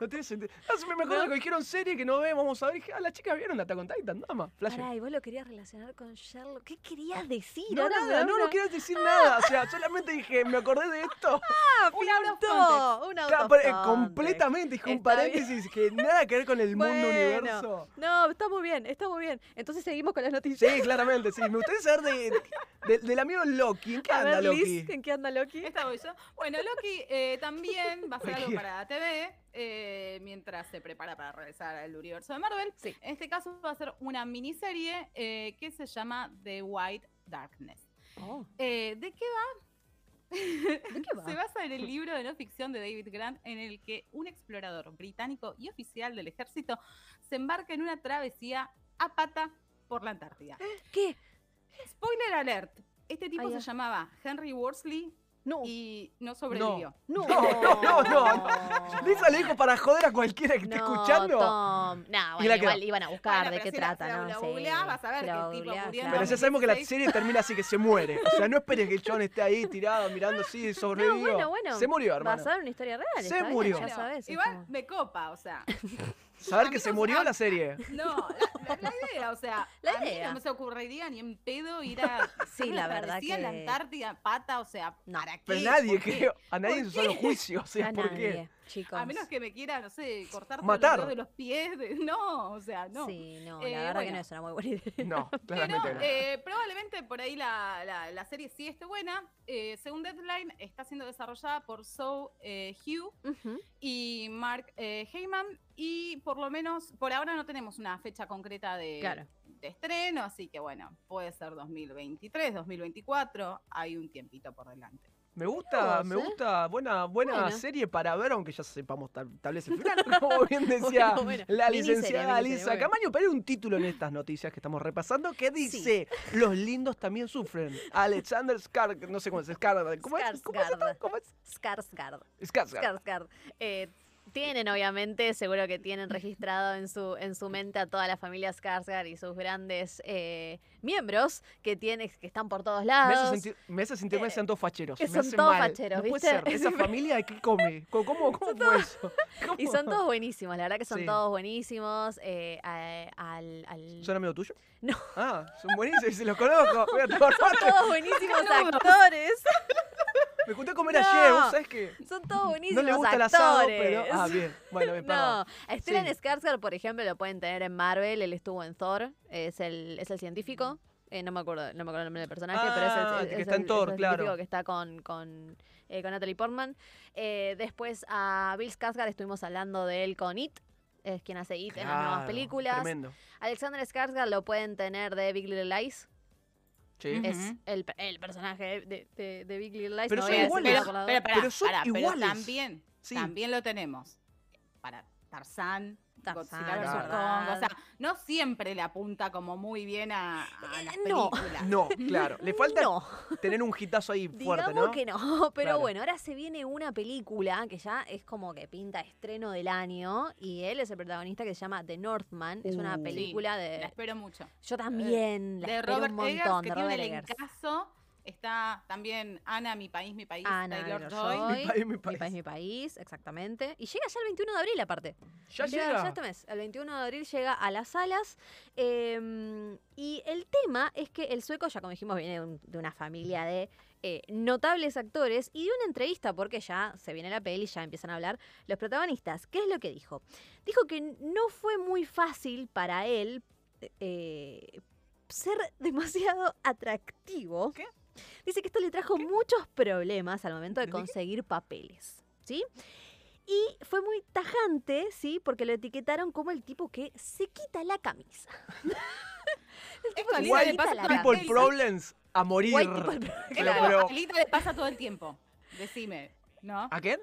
No tiene sentido. Me acuerdo No. que dijeron serie que no vemos, vamos a ver. Dije, ah, las chicas vieron Attack on Titan, nada más. Flash. Pará, y vos lo querías relacionar con Sherlock. ¿Qué querías decir? No, Ahora nada, da no, no quiero decir nada. O sea, solamente dije, me acordé de esto. Ah, Un pintó, un eh, completamente, dije un Está bien. paréntesis que nada que ver con el mundo universo. No, está muy bien, está muy bien. Entonces seguimos con las Sí, noticias. claramente, sí. Me gustaría saber de, de- del amigo Loki. ¿En qué A anda ver, Loki? Liz, ¿en qué anda Loki? Esta voy yo. Bueno, Loki eh, también va a hacer algo para TV eh, mientras se prepara para regresar al universo de Marvel. Sí. En este caso va a ser una miniserie eh, que se llama The White Darkness. Oh, Eh, ¿De qué va? ¿De qué va? Se basa en el libro de no ficción de David Grant en el que un explorador británico y oficial del ejército se embarca en una travesía a pata por la Antártida. ¿Qué? Spoiler alert. Este tipo Ay, se llamaba Henry Worsley No. y no sobrevivió. No. No, no, no, Lisa le dijo para joder a cualquiera que esté escuchando. No, no, bueno, igual iban a buscar Bueno, de qué si trata, la- ¿no? la Sí, vas a ver la tipo Pero ya sabemos que la 2016. serie termina así que se muere. O sea, no esperes que el chabón esté ahí tirado mirando así, sobrevivió. No, bueno, bueno. Se murió, hermano. Basado en una historia real. Se bien, murió. ya sabes. igual como- me copa, o sea. Saber que se murió la serie. No, la, la- la idea, o sea, La a mí idea. no me se ocurriría ni en pedo ir a Sí, la verdad travesía en la que- Antártida, pata, o sea. ¿para qué? Pero nadie, creo. A nadie en ¿Por su sano juicio. O sea, a ¿por nadie, qué? Chicos. A menos que me quiera, no sé, cortar Matar. todo de los pies, de- no, o sea, no. Sí, no, Eh, la verdad que no es una muy buena idea. No, Pero claramente no. eh, probablemente por ahí la, la- la serie sí esté buena. Eh, según Deadline, está siendo desarrollada por So eh, Hugh y Mark eh, Heyman. Y por lo menos, por ahora no tenemos una fecha concreta de, Claro. de estreno, así que bueno, puede ser 2023, 2024, hay un tiempito por delante. Me gusta, vos, me ¿eh? gusta. Buena, buena Bueno. serie para ver, aunque ya sepamos tal, tal vez el final. Como bien decía Bueno, bueno. la licenciada miniserie, Lisa. Camaño. Pero hay un título en estas noticias que estamos repasando que dice: Los lindos también sufren. Alexander Skarsgård, no sé cómo es, Skarsgård. ¿Cómo es? ¿Cómo es? ¿Cómo es? Skarsgård. Skarsgård. Skarsgård. Eh, tienen, obviamente, seguro que tienen registrado en su, en su mente a toda la familia Skarsgård y sus grandes eh, miembros que tienen, que están por todos Me hace, lados. sentir, me hace sentirme que sean todos facheros. que me son hace todos mal. facheros, no puede ¿viste? ser. Esa familia de qué come. ¿Cómo, cómo, cómo fue eso? Y son todos buenísimos, la verdad que son Sí. todos buenísimos. eh, al, al- ¿Son amigos tuyos? No. Ah, son buenísimos, se los conozco. Voy a tomar son mate. todos buenísimos actores. Me a comer No. ayer, ¿vos sabés qué? Son todos No buenísimos le gusta el actores. asado, pero. Ah, bien. Bueno, No, perdón. a Stellan Sí. Skarsgård, por ejemplo, lo pueden tener en Marvel. Él estuvo en Thor, es el, es el científico. Eh, no me acuerdo, no me acuerdo el nombre del personaje, pero es el, Ah, es que el- está en Thor, el claro. científico que está con, con, eh, con Natalie Portman. Eh, después a Bill Skarsgård estuvimos hablando de él con It. Es quien hace It en las nuevas Claro, películas. Tremendo. Alexander Skarsgård lo pueden tener de Big Little Lies. Sí. Ujú. Es el, el personaje de, de- de Big Little Lies. Pero no son voy a decir iguales. nada Pero, por la pero, duda. pará, Pero son pará, pero iguales. también, Sí. también lo tenemos para Tarzán, Godzilla es vs. verdad. Kong. O sea, no siempre le apunta como muy bien a, a las Eh, no. películas. No, claro. Le falta No. tener un hitazo ahí fuerte, Digamos ¿no? que no, pero Claro. bueno, ahora se viene una película que ya es como que pinta estreno del año y él es el protagonista que se llama The Northman. Es una Uh. película La de... espero mucho. Yo también la de espero Robert un montón, Eggers, que de tiene Robert elencazo. Está también Ana, mi país, mi país, Ana Taylor. Joy. Mi país, mi Mi país. país, mi país, exactamente. Y llega ya el 21 de abril, aparte. Ya llega. Ya este mes. El 21 de abril llega a las salas. eh, y el tema es que el sueco, ya como dijimos, viene de, un- de una familia de eh, notables actores y de una entrevista, porque ya se viene la peli, ya empiezan a hablar los protagonistas. ¿Qué es lo que dijo? Dijo que no fue muy fácil para él eh, ser demasiado atractivo. ¿Qué? Dice que esto le trajo muchos problemas al momento de conseguir papeles. ¿Sí? Y fue muy tajante, ¿sí? Porque lo etiquetaron como el tipo que se quita la camisa. el tipo que se quita people la People camisa. problems a morir. White people Esto pero- a Lita le pasa todo el tiempo. Decime, ¿no? ¿A quién?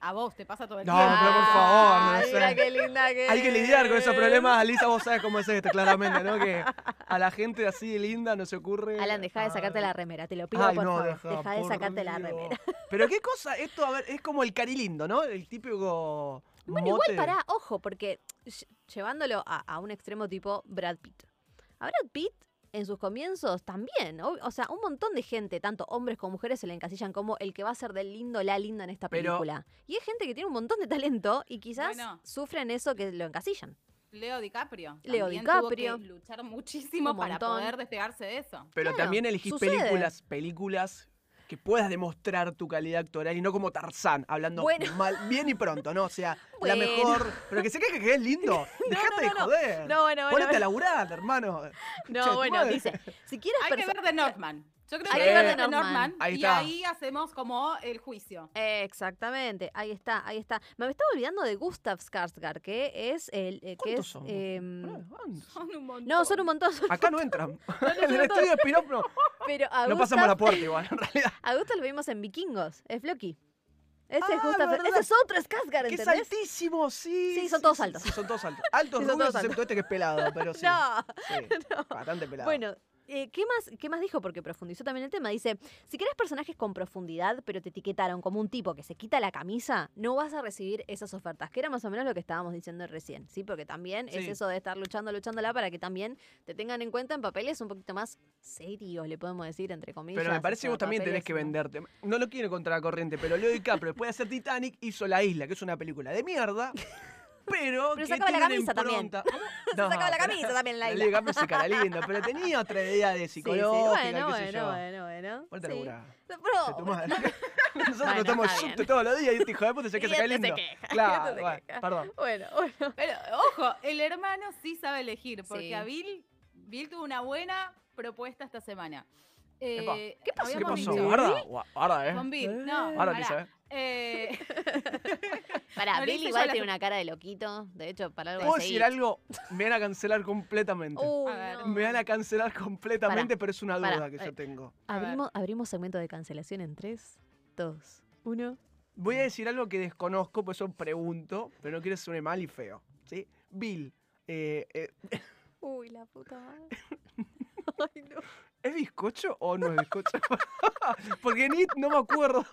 A vos te pasa todo el No, tiempo. pero por favor, no Ay, sé. mira qué linda que Hay que lidiar con esos es. problemas. Alisa, vos sabés cómo es esto, claramente, ¿no? Que a la gente así de linda no se ocurre. Alan, deja de sacarte la remera, te lo pido, Ay, por no, favor. deja, Deja de sacarte la remera. Pero qué cosa, esto, a ver, es como el carilindo, ¿no? El típico. Bueno, mote. igual pará, ojo, porque ll- llevándolo a, a un extremo tipo Brad Pitt. A Brad Pitt, en sus comienzos, también. O, o sea, un montón de gente, tanto hombres como mujeres, se le encasillan como el que va a ser del lindo, la linda en esta Pero- película. Y hay gente que tiene un montón de talento y quizás Bueno. sufren eso que lo encasillan. Leo DiCaprio. Leo también DiCaprio. Tuvo que luchar muchísimo para poder despegarse de eso. Pero Claro, también elegís sucede. películas, películas que puedas demostrar tu calidad actoral y no como Tarzán, hablando Bueno. mal, bien y pronto, ¿no? O sea, Bueno. la mejor. Pero que se queje que es lindo. Dejate no, de no, no. joder. No, bueno, bueno, Ponete a laburar, hermano. No, bueno, dice, si quieres Hay que ver The Northman. Yo creo que Northman. Northman. Ahí y está. ahí hacemos como el juicio. Exactamente, ahí está, ahí está. Me estaba olvidando de Gustav Skarsgård, que es el eh, que ¿Cuántos es son? em. Son un montón. no, son un montón, Acá no entran. en el estudio de spin-off no. pero a No pasamos la Gustav- puerta igual, en realidad. A Gustav lo vimos en Vikingos, es Floki. Este es Ah, Gustav, verdad. este es otro Skarsgård, Que es ¿entendés? altísimo, sí. Sí, son todos altos. Sí, son todos altos. Altos Sí, son rubios, todos excepto este que es pelado, pero sí. No, sí, Bastante pelado. bueno, Eh, ¿qué, más, ¿Qué más dijo? Porque profundizó también el tema. Dice, si querés personajes con profundidad, pero te etiquetaron como un tipo que se quita la camisa, no vas a recibir esas ofertas, que era más o menos lo que estábamos diciendo recién, ¿sí? Porque también es eso de estar luchando, luchándola para que también te tengan en cuenta en papeles un poquito más serios, le podemos decir, entre comillas. Pero me parece que vos también tenés que venderte. No lo quiero contra la corriente, pero Leo DiCaprio, después de hacer Titanic, hizo La Isla, que es una película de mierda, pero. Pero que sacaba la tiene una camisa también. impronta. Se sacaba la camisa también la Leo isla. DiCaprio se cara lindo, pero tenía otra idea de Sí, sí, psicológica, bueno, qué sé yo. bueno, bueno, bueno. Sí. laburar. Pero- Nosotros Bueno, nos tomamos está subte bien. todos los días y este hijo de puta se Y que se cae este lindo. queja, Claro, este se bueno, queja. perdón. Bueno, bueno. Pero ojo, el hermano sí sabe elegir, porque Sí. a Bill, Bill tuvo una buena propuesta esta semana. Eh, ¿Qué pasó? ¿Qué pasó? dicho- eh. Con Bill, no. Ahora pará. Eh. Le Bill igual tiene una cara de loquito. De hecho, para algo ¿Puedo de decir algo? Me van a cancelar completamente. Uy, A ver. no. Me van a cancelar completamente, pero es una duda pará, que yo tengo. Abrimos, abrimos segmento de cancelación en 3, 2, 1. Voy a decir algo que desconozco, por eso pregunto, pero no quiero ser mal y feo. ¿sí? Bill, eh, eh, Uy, la puta madre. Ay, no. ¿es bizcocho o no es bizcocho? Porque en It no me acuerdo.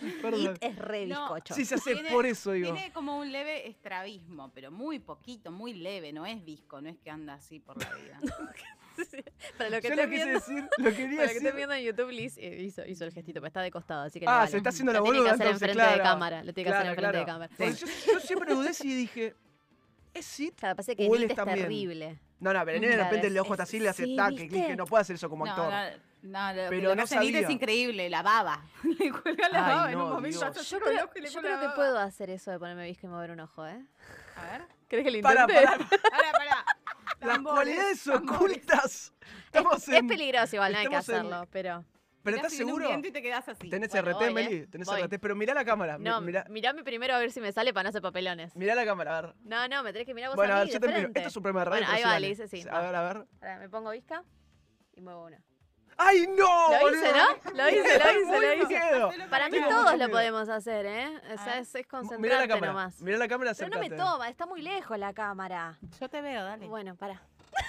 Perdón. It es re No, bizcocho. Sí, se hace Tiene- por eso, digo. tiene como un leve estrabismo, pero muy poquito, muy leve. No es visco, no es que anda así por la vida. Para lo que Yo lo quise viendo, decir, lo quería para que esté viendo en YouTube, Liz eh, hizo, hizo el gestito, pero está de costado, así que Ah, no se vale. está haciendo la Lo tiene boluda, que hacer enfrente de claro. cámara. Lo tiene que hacer Claro, enfrente de claro. cámara. Porque Yo, yo siempre dudé si dije, ¿es It? Claro, parece que O él It es también. terrible. No, no, pero el de repente es- le ojo está es- así, le hace taque. que no puede hacer eso como No, actor. No, no, lo, Pero lo no que hace Nit sabía. es increíble, la baba. Le cuelga la Ay, baba en no, un momento. Yo creo, ojo y le yo creo que baba. puedo hacer eso de ponerme visco y mover un ojo, ¿eh? A ver. ¿Querés que lo Para, intente? para, Pará, pará. las Tambores, cualidades ocultas. Es en... peligroso igual, no hay que estamos en- hacerlo, pero... Pero ¿estás en un seguro? y te quedás así. ¿Tenés Bueno, RT, voy, ¿eh? Meli? ¿Tenés Voy. RT? Pero mirá la cámara. No, mirá, mirame primero a ver si me sale para no hacer papelones. mirá la cámara, a ver. No, no, me tenés que mirar vos Bueno, a mí ver, yo te miro. Esto es un programa de radio. Bueno, ahí va, le hice, sí, A ver, a ver. Me pongo visca y muevo una. ¡Ay, no! Lo hice! ¿no? Lo hice, lo hice, lo hice. miedo. Para mí todos lo podemos hacer, ¿eh? O sea, Ah. es, es Mirá la concentrarte cámara. nomás. Mirá la cámara, Pero no me toma, está muy lejos la cámara. Yo te veo, dale. Bueno, pará.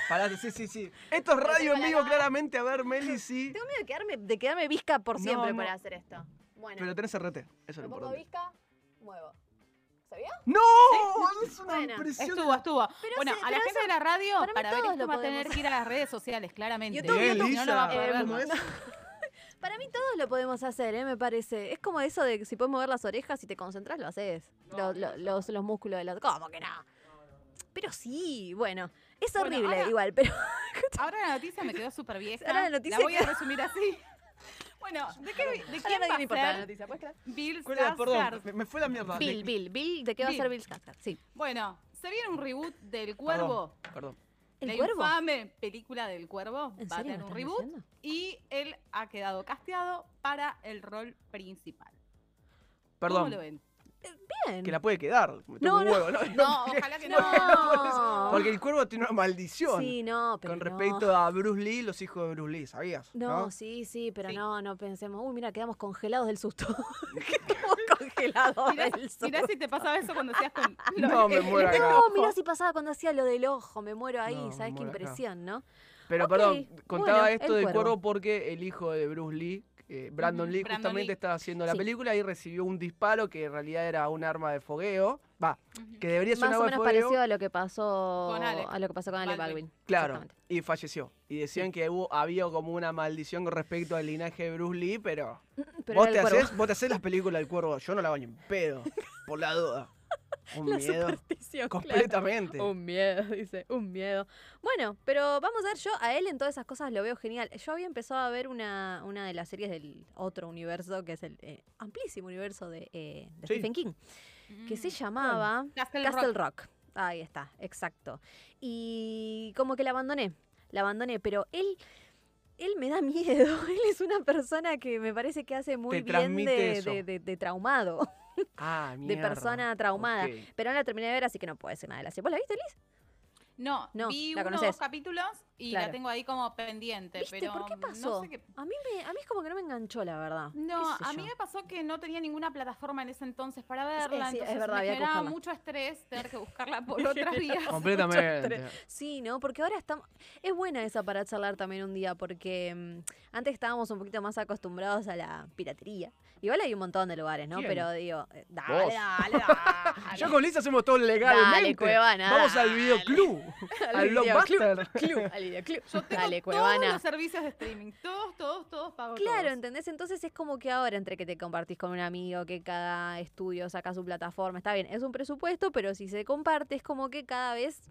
Pará, sí, sí, sí. Esto es radio en la vivo, claramente. A ver, Meli, sí. Tengo miedo de quedarme, de quedarme visca por siempre no. por hacer esto. Bueno, Pero tenés RT. Eso es me lo pongo importante. visca, muevo. ¿Sabía? ¡No! Es una Bueno, impresión. Estuvo, estuvo. Pero bueno, sí, a la gente eso- de la radio, para para, ver todos esto lo va a tener que ir a las redes sociales, claramente. YouTube, Bien, YouTube. No, va a poder Eh. Para mí todos lo podemos hacer, ¿eh? me parece. Es como eso de que si puedes mover las orejas, si te concentras, lo haces. Lo- lo- los, los músculos de la... ¿Cómo que no? Pero sí, bueno. Es Bueno, horrible ahora- igual, pero... Ahora la noticia me quedó súper vieja. Ahora la noticia voy a resumir así. Bueno, ¿de, qué, de quién va a importa la ser noticia, ¿puedes creer? Bill ¿Cuál era? Perdón, Skarsgård? me, me fue la mierda. Bill, Bill, Bill, ¿de qué va a Bill. ser Bill Skarsgård? Sí. Bueno, se viene un reboot del Cuervo. Perdón, perdón. ¿El la cuervo? infame película del Cuervo ¿En va a serio tener me un estás reboot diciendo? y él ha quedado casteado para el rol principal. ¿Cómo Perdón. lo ven? Bien. Que la puede quedar. Me No, no. huevo, ¿no? No, ojalá que no. Porque el cuervo tiene una maldición. Sí, no, pero con no. respecto a Bruce Lee, los hijos de Bruce Lee, ¿sabías? No, sí, sí, pero Sí. no, no pensemos. Uy, mira, quedamos congelados del susto. quedamos congelados Mirá, del susto. mirá si te pasaba eso cuando hacías con. No, me muero acá. No, mirá si pasaba cuando hacía lo del ojo, me muero ahí, ¿sabes qué acá. impresión, no? Pero perdón, contaba bueno, esto el del cuervo. cuervo porque el hijo de Bruce Lee, eh, Brandon Lee, Brandon justamente Lee. estaba haciendo la Sí. película y recibió un disparo que en realidad era un arma de fogueo. Va, que debería ser Más un o arma de menos fogueo. parecido a lo que pasó Con Alec a lo que pasó con Alec Baldwin. Baldwin. Claro, y falleció. Y decían que hubo, había como una maldición con respecto al linaje de Bruce Lee, pero, Pero vos, era te el cuervo. haces, vos te haces las películas del cuervo, yo no la baño en pedo, por la duda. Un La miedo. superstición, claro. Completamente. Un miedo, dice, un miedo. Bueno, pero vamos a ver, yo a él en todas esas cosas lo veo genial. Yo había empezado a ver una, una de las series del otro universo, que es el eh, amplísimo universo de, eh, de Sí. Stephen King, que se Mm. llamaba Castle, Castle Rock. Rock. Ahí está, exacto. Y como que la abandoné, la abandoné, pero él... Él me da miedo, él es una persona que me parece que hace muy Te bien transmite de, eso. de- de- de traumado, Ah, de persona traumada. Pero no la terminé de ver, así que no puedo decir nada de la serie. ¿Vos la viste, Liz? No, No, vi la uno o conoces. dos capítulos y Claro. la tengo ahí como pendiente. ¿Viste? Pero ¿Por qué no pasó? sé qué- A mí, me, a mí es como que no me enganchó, la verdad. No, ¿Qué sé a mí yo? me pasó que no tenía ninguna plataforma en ese entonces para verla, sí, es entonces verdad, me generaba mucho estrés tener que buscarla por otras vías. Completamente. Sí, ¿no? Porque ahora estamos... Es buena esa para charlar también un día, porque mm, antes estábamos un poquito más acostumbrados a la piratería. Igual hay un montón de lugares, ¿no? ¿Quién? Pero digo, eh, dale, Vos. dale, dale. Yo con Liz hacemos todo legalmente. Dale, Cuevana, Vamos al videoclub. al blockbuster. Club, al videoclub. Yo tengo Dale, todos Cuevana. los servicios de streaming, todos, todos, todos pago Claro, todos. ¿entendés? Entonces es como que ahora entre que te compartís con un amigo, que cada estudio saca su plataforma, está bien, es un presupuesto, pero si se comparte es como que cada vez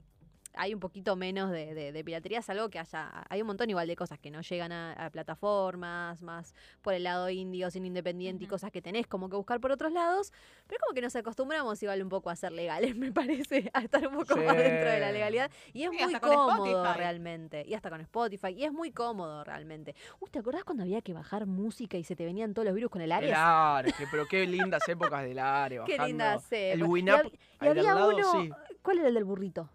hay un poquito menos de, de, de piratería, salvo que haya, hay un montón igual de cosas que no llegan a, a plataformas, más por el lado indio, sin independiente y cosas que tenés como que buscar por otros lados, pero como que nos acostumbramos igual un poco a ser legales, me parece, a estar un poco más dentro de la legalidad y es muy cómodo Spotify. realmente, y hasta con Spotify, y es muy cómodo realmente. Uy, ¿te acordás cuando había que bajar música y se te venían todos los virus con el El Ares? Ares, que- pero qué lindas épocas del Ares. Qué bajando linda se. El Y Winamp. hab- Y, había lado, uno. sí. ¿Cuál era el del burrito?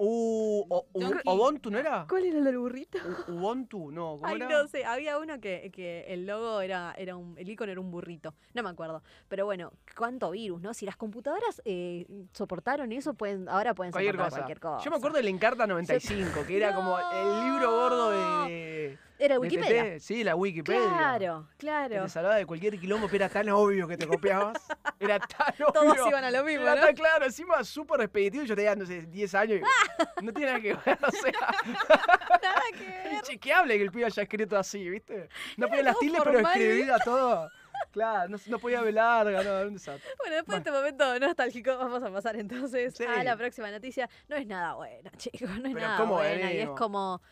Uh, o- u-. ¿Ubuntu no era? ¿Cuál era el del burrito? U- Ubuntu, no, ¿cómo Ay, era? no sé, había uno que, que el logo era, era un, el icono era un burrito, no me acuerdo. Pero bueno, cuánto virus, ¿no? Si las computadoras eh, soportaron eso, pueden, ahora pueden Cualquier soportar cosa. cualquier cosa. Yo me acuerdo del Encarta 95, que era como el libro gordo de. Era Wikipedia. Sí, la Wikipedia. Claro, Que claro. te salvaba de cualquier quilombo, pero era tan obvio que te copiabas. Era tan obvio. Todos iban a lo mismo, Era ¿no? tan claro, encima súper expeditivo. Yo tenía, no sé, 10 años y no tiene nada que ver. O sea, Nada que ver. inchequeable que el pibe haya escrito así, ¿viste? No podía las tildes, pero escribía todo. Claro, no, no podía velar, no, era un desastre. Bueno, después de este momento nostálgico, vamos a pasar entonces Sí. a la próxima noticia. No es nada bueno, chicos, no es Pero nada ¿cómo buena. Y es como.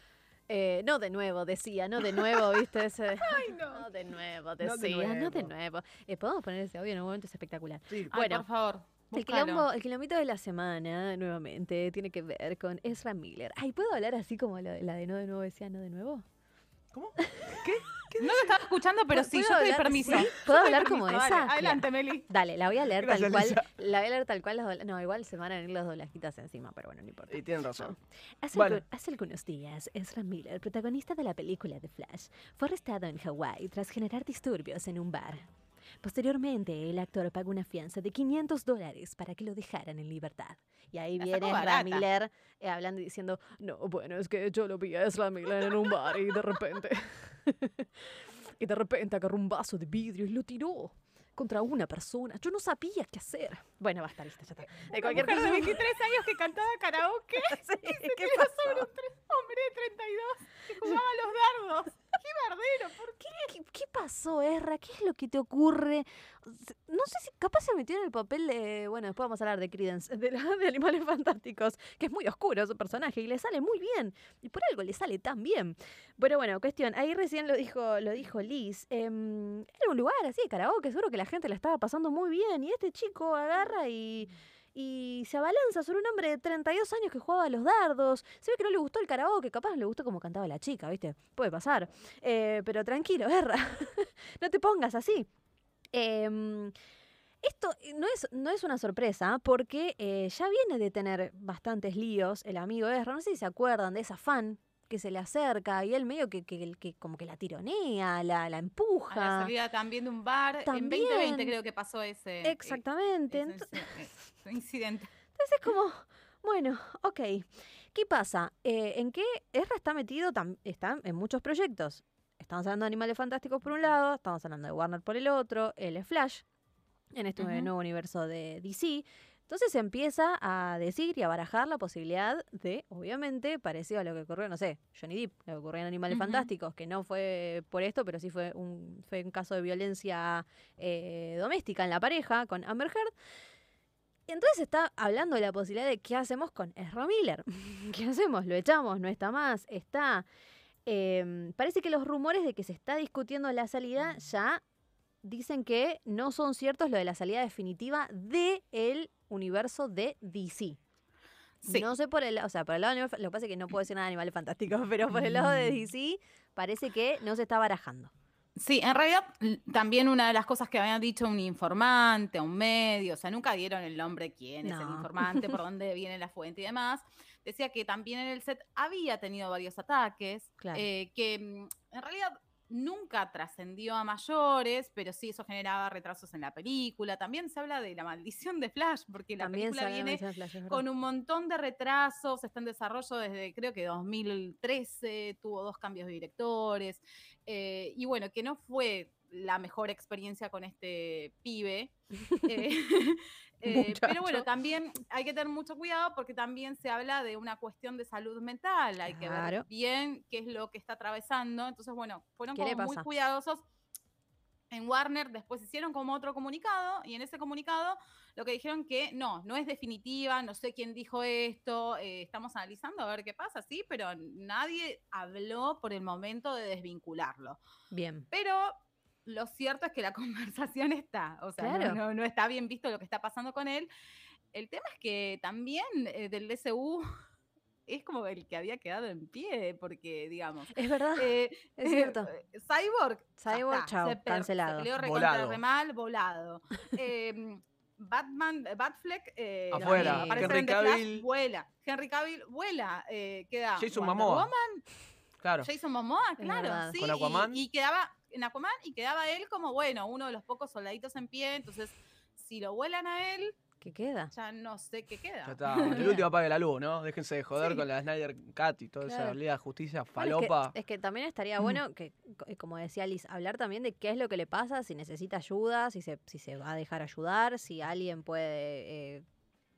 Eh, no de nuevo, decía, no de nuevo, ¿viste? Ese, Ay, no. no de nuevo, No de decía, no de nuevo. nuevo. Eh, Podemos poner ese audio en un momento, es espectacular. Sí. Ay, Bueno, por favor. El, quilombo, el quilombito de la semana, nuevamente, tiene que ver con Ezra Miller. Ay, ¿puedo hablar así como la, la de no de nuevo decía no de nuevo? ¿Cómo? No lo estaba escuchando, pero sí, ¿Puedo yo te doy hablar- permiso. sí? ¿Puedo hablar como esa? dale, adelante, Meli. Dale, la voy a leer Gracias, tal cual. Lisa. La voy a leer tal cual. Las no, igual se van a venir las doblajitas encima, pero bueno, no importa. Y tienen razón. Hace, Bueno. algu- hace algunos días, Ezra Miller, protagonista de la película The Flash, fue arrestado en Hawái tras generar disturbios en un bar. Posteriormente, el actor pagó una fianza de 500 dólares para que lo dejaran en libertad. Y ahí La viene Ezra. Miller eh, hablando y diciendo, no, bueno, es que yo lo vi a Ezra Miller en un bar y de repente... y de repente agarró un vaso de vidrio y lo tiró contra una persona. Yo no sabía qué hacer. Bueno, basta, listo, ya está. De cualquier mujer de cosa. 23 años que cantaba karaoke Sí, ¿Qué pasó? sobre un hombre de 32 que jugaba a los dardos. ¡Qué bardero! ¿Por qué? ¿Qué, qué pasó, Ezra? ¿Qué es lo que te ocurre? No sé si capaz se metió en el papel de. Bueno, después vamos a hablar de Credence, de, la- de Animales Fantásticos, que es muy oscuro su personaje y le sale muy bien. Y por algo le sale tan bien. Pero bueno, cuestión, ahí recién lo dijo, lo dijo Liz. em, era un lugar así de karaoke, seguro que la gente la estaba pasando muy bien. Y este chico agarra y. Y se abalanza sobre un hombre de 32 años que jugaba a los dardos. Se ve que no le gustó el karaoke, capaz le gustó como cantaba la chica, ¿viste? Puede pasar. Eh, pero tranquilo, Erra. no te pongas así. Em, esto no es, no es una sorpresa porque eh, ya viene de tener bastantes líos el amigo Ezra. No sé si se acuerdan de esa fan que se le acerca y él medio que, que, que como que la tironea, la, la A empuja. la salida también de un bar. En También. 2020 creo que pasó ese. Exactamente. ese- Ent- ese- ese incidente. Entonces es como, bueno, ok. ¿Qué pasa? Eh, en que Ezra está metido, tam- está en muchos proyectos. Estamos hablando de Animales Fantásticos por un lado, estamos hablando de Warner por el otro, él es Flash, en este Ujú. nuevo universo de DC. Entonces se empieza a decir y a barajar la posibilidad de, obviamente, parecido a lo que ocurrió, no sé, Johnny Depp, lo que ocurrió en Animales. Fantásticos, que no fue por esto, pero sí fue un, fue un caso de violencia eh, doméstica en la pareja con Amber Heard. Entonces está hablando de la posibilidad de qué hacemos con Ezra Miller. ¿Qué hacemos? ¿Lo echamos? ¿No está más? ¿Está? Em, parece que los rumores de que se está discutiendo la salida ya dicen que no son ciertos lo de la salida definitiva de el universo de DC. Sí. No sé por el, o sea, por el lado de Animal- lo que pasa es que no puedo decir nada de animales fantásticos, pero por el lado de DC parece que no se está barajando. Sí, en realidad l- también una de las cosas que habían dicho un informante, un medio, o sea, nunca dieron el nombre quién es el informante, por dónde viene la fuente y demás. Decía que también en el set había tenido varios ataques, Claro. eh, que mm, en realidad nunca trascendió a mayores, pero sí eso generaba retrasos en la película. También se habla de la maldición de Flash, porque la También película viene Flash, con un montón de retrasos, está en desarrollo desde creo que 2013, tuvo dos cambios de directores, eh, y bueno, que no fue la mejor experiencia con este pibe. eh, eh, pero bueno, también hay que tener mucho cuidado porque también se habla de una cuestión de salud mental, hay que ver bien qué es lo que está atravesando. Entonces, bueno, fueron ¿Qué le como muy cuidadosos en Warner después hicieron como otro comunicado y en ese comunicado lo que dijeron que no, no es definitiva, no sé quién dijo esto, eh, estamos analizando a ver qué pasa, sí, pero nadie habló por el momento de desvincularlo. Bien. Pero lo cierto es que la conversación está, o sea, no- Claro. no, no está bien visto lo que está pasando con él. El tema es que también eh, del DCU es como el que había quedado en pie, porque digamos... Es verdad. eh, Es cierto. eh, Cyborg. Cyborg, está, chao, se per- cancelado. Se Volado. re mal, volado. Em, Batman, Batfleck, eh, Afuera. Henry en The Flash, Cavill. vuela. Henry Cavill vuela. Eh, queda Jason Wonder Momoa. Woman, Claro. Jason Momoa, claro. Sí, Con y- Aquaman. Y, quedaba en Aquaman y quedaba él como, bueno, uno de los pocos soldaditos en pie. Entonces, si lo vuelan a él, ¿Qué queda? ya no sé qué queda. Ya está. El último apague la luz, ¿no? Déjense de joder Sí. con la Snyder Cat y toda esa. Liga de Justicia Bueno, es que- falopa. es, que, también estaría bueno que, co- eh, como decía Liz, hablar también de qué es lo que le pasa, si necesita ayuda, si se, si se va a dejar ayudar, si alguien puede eh,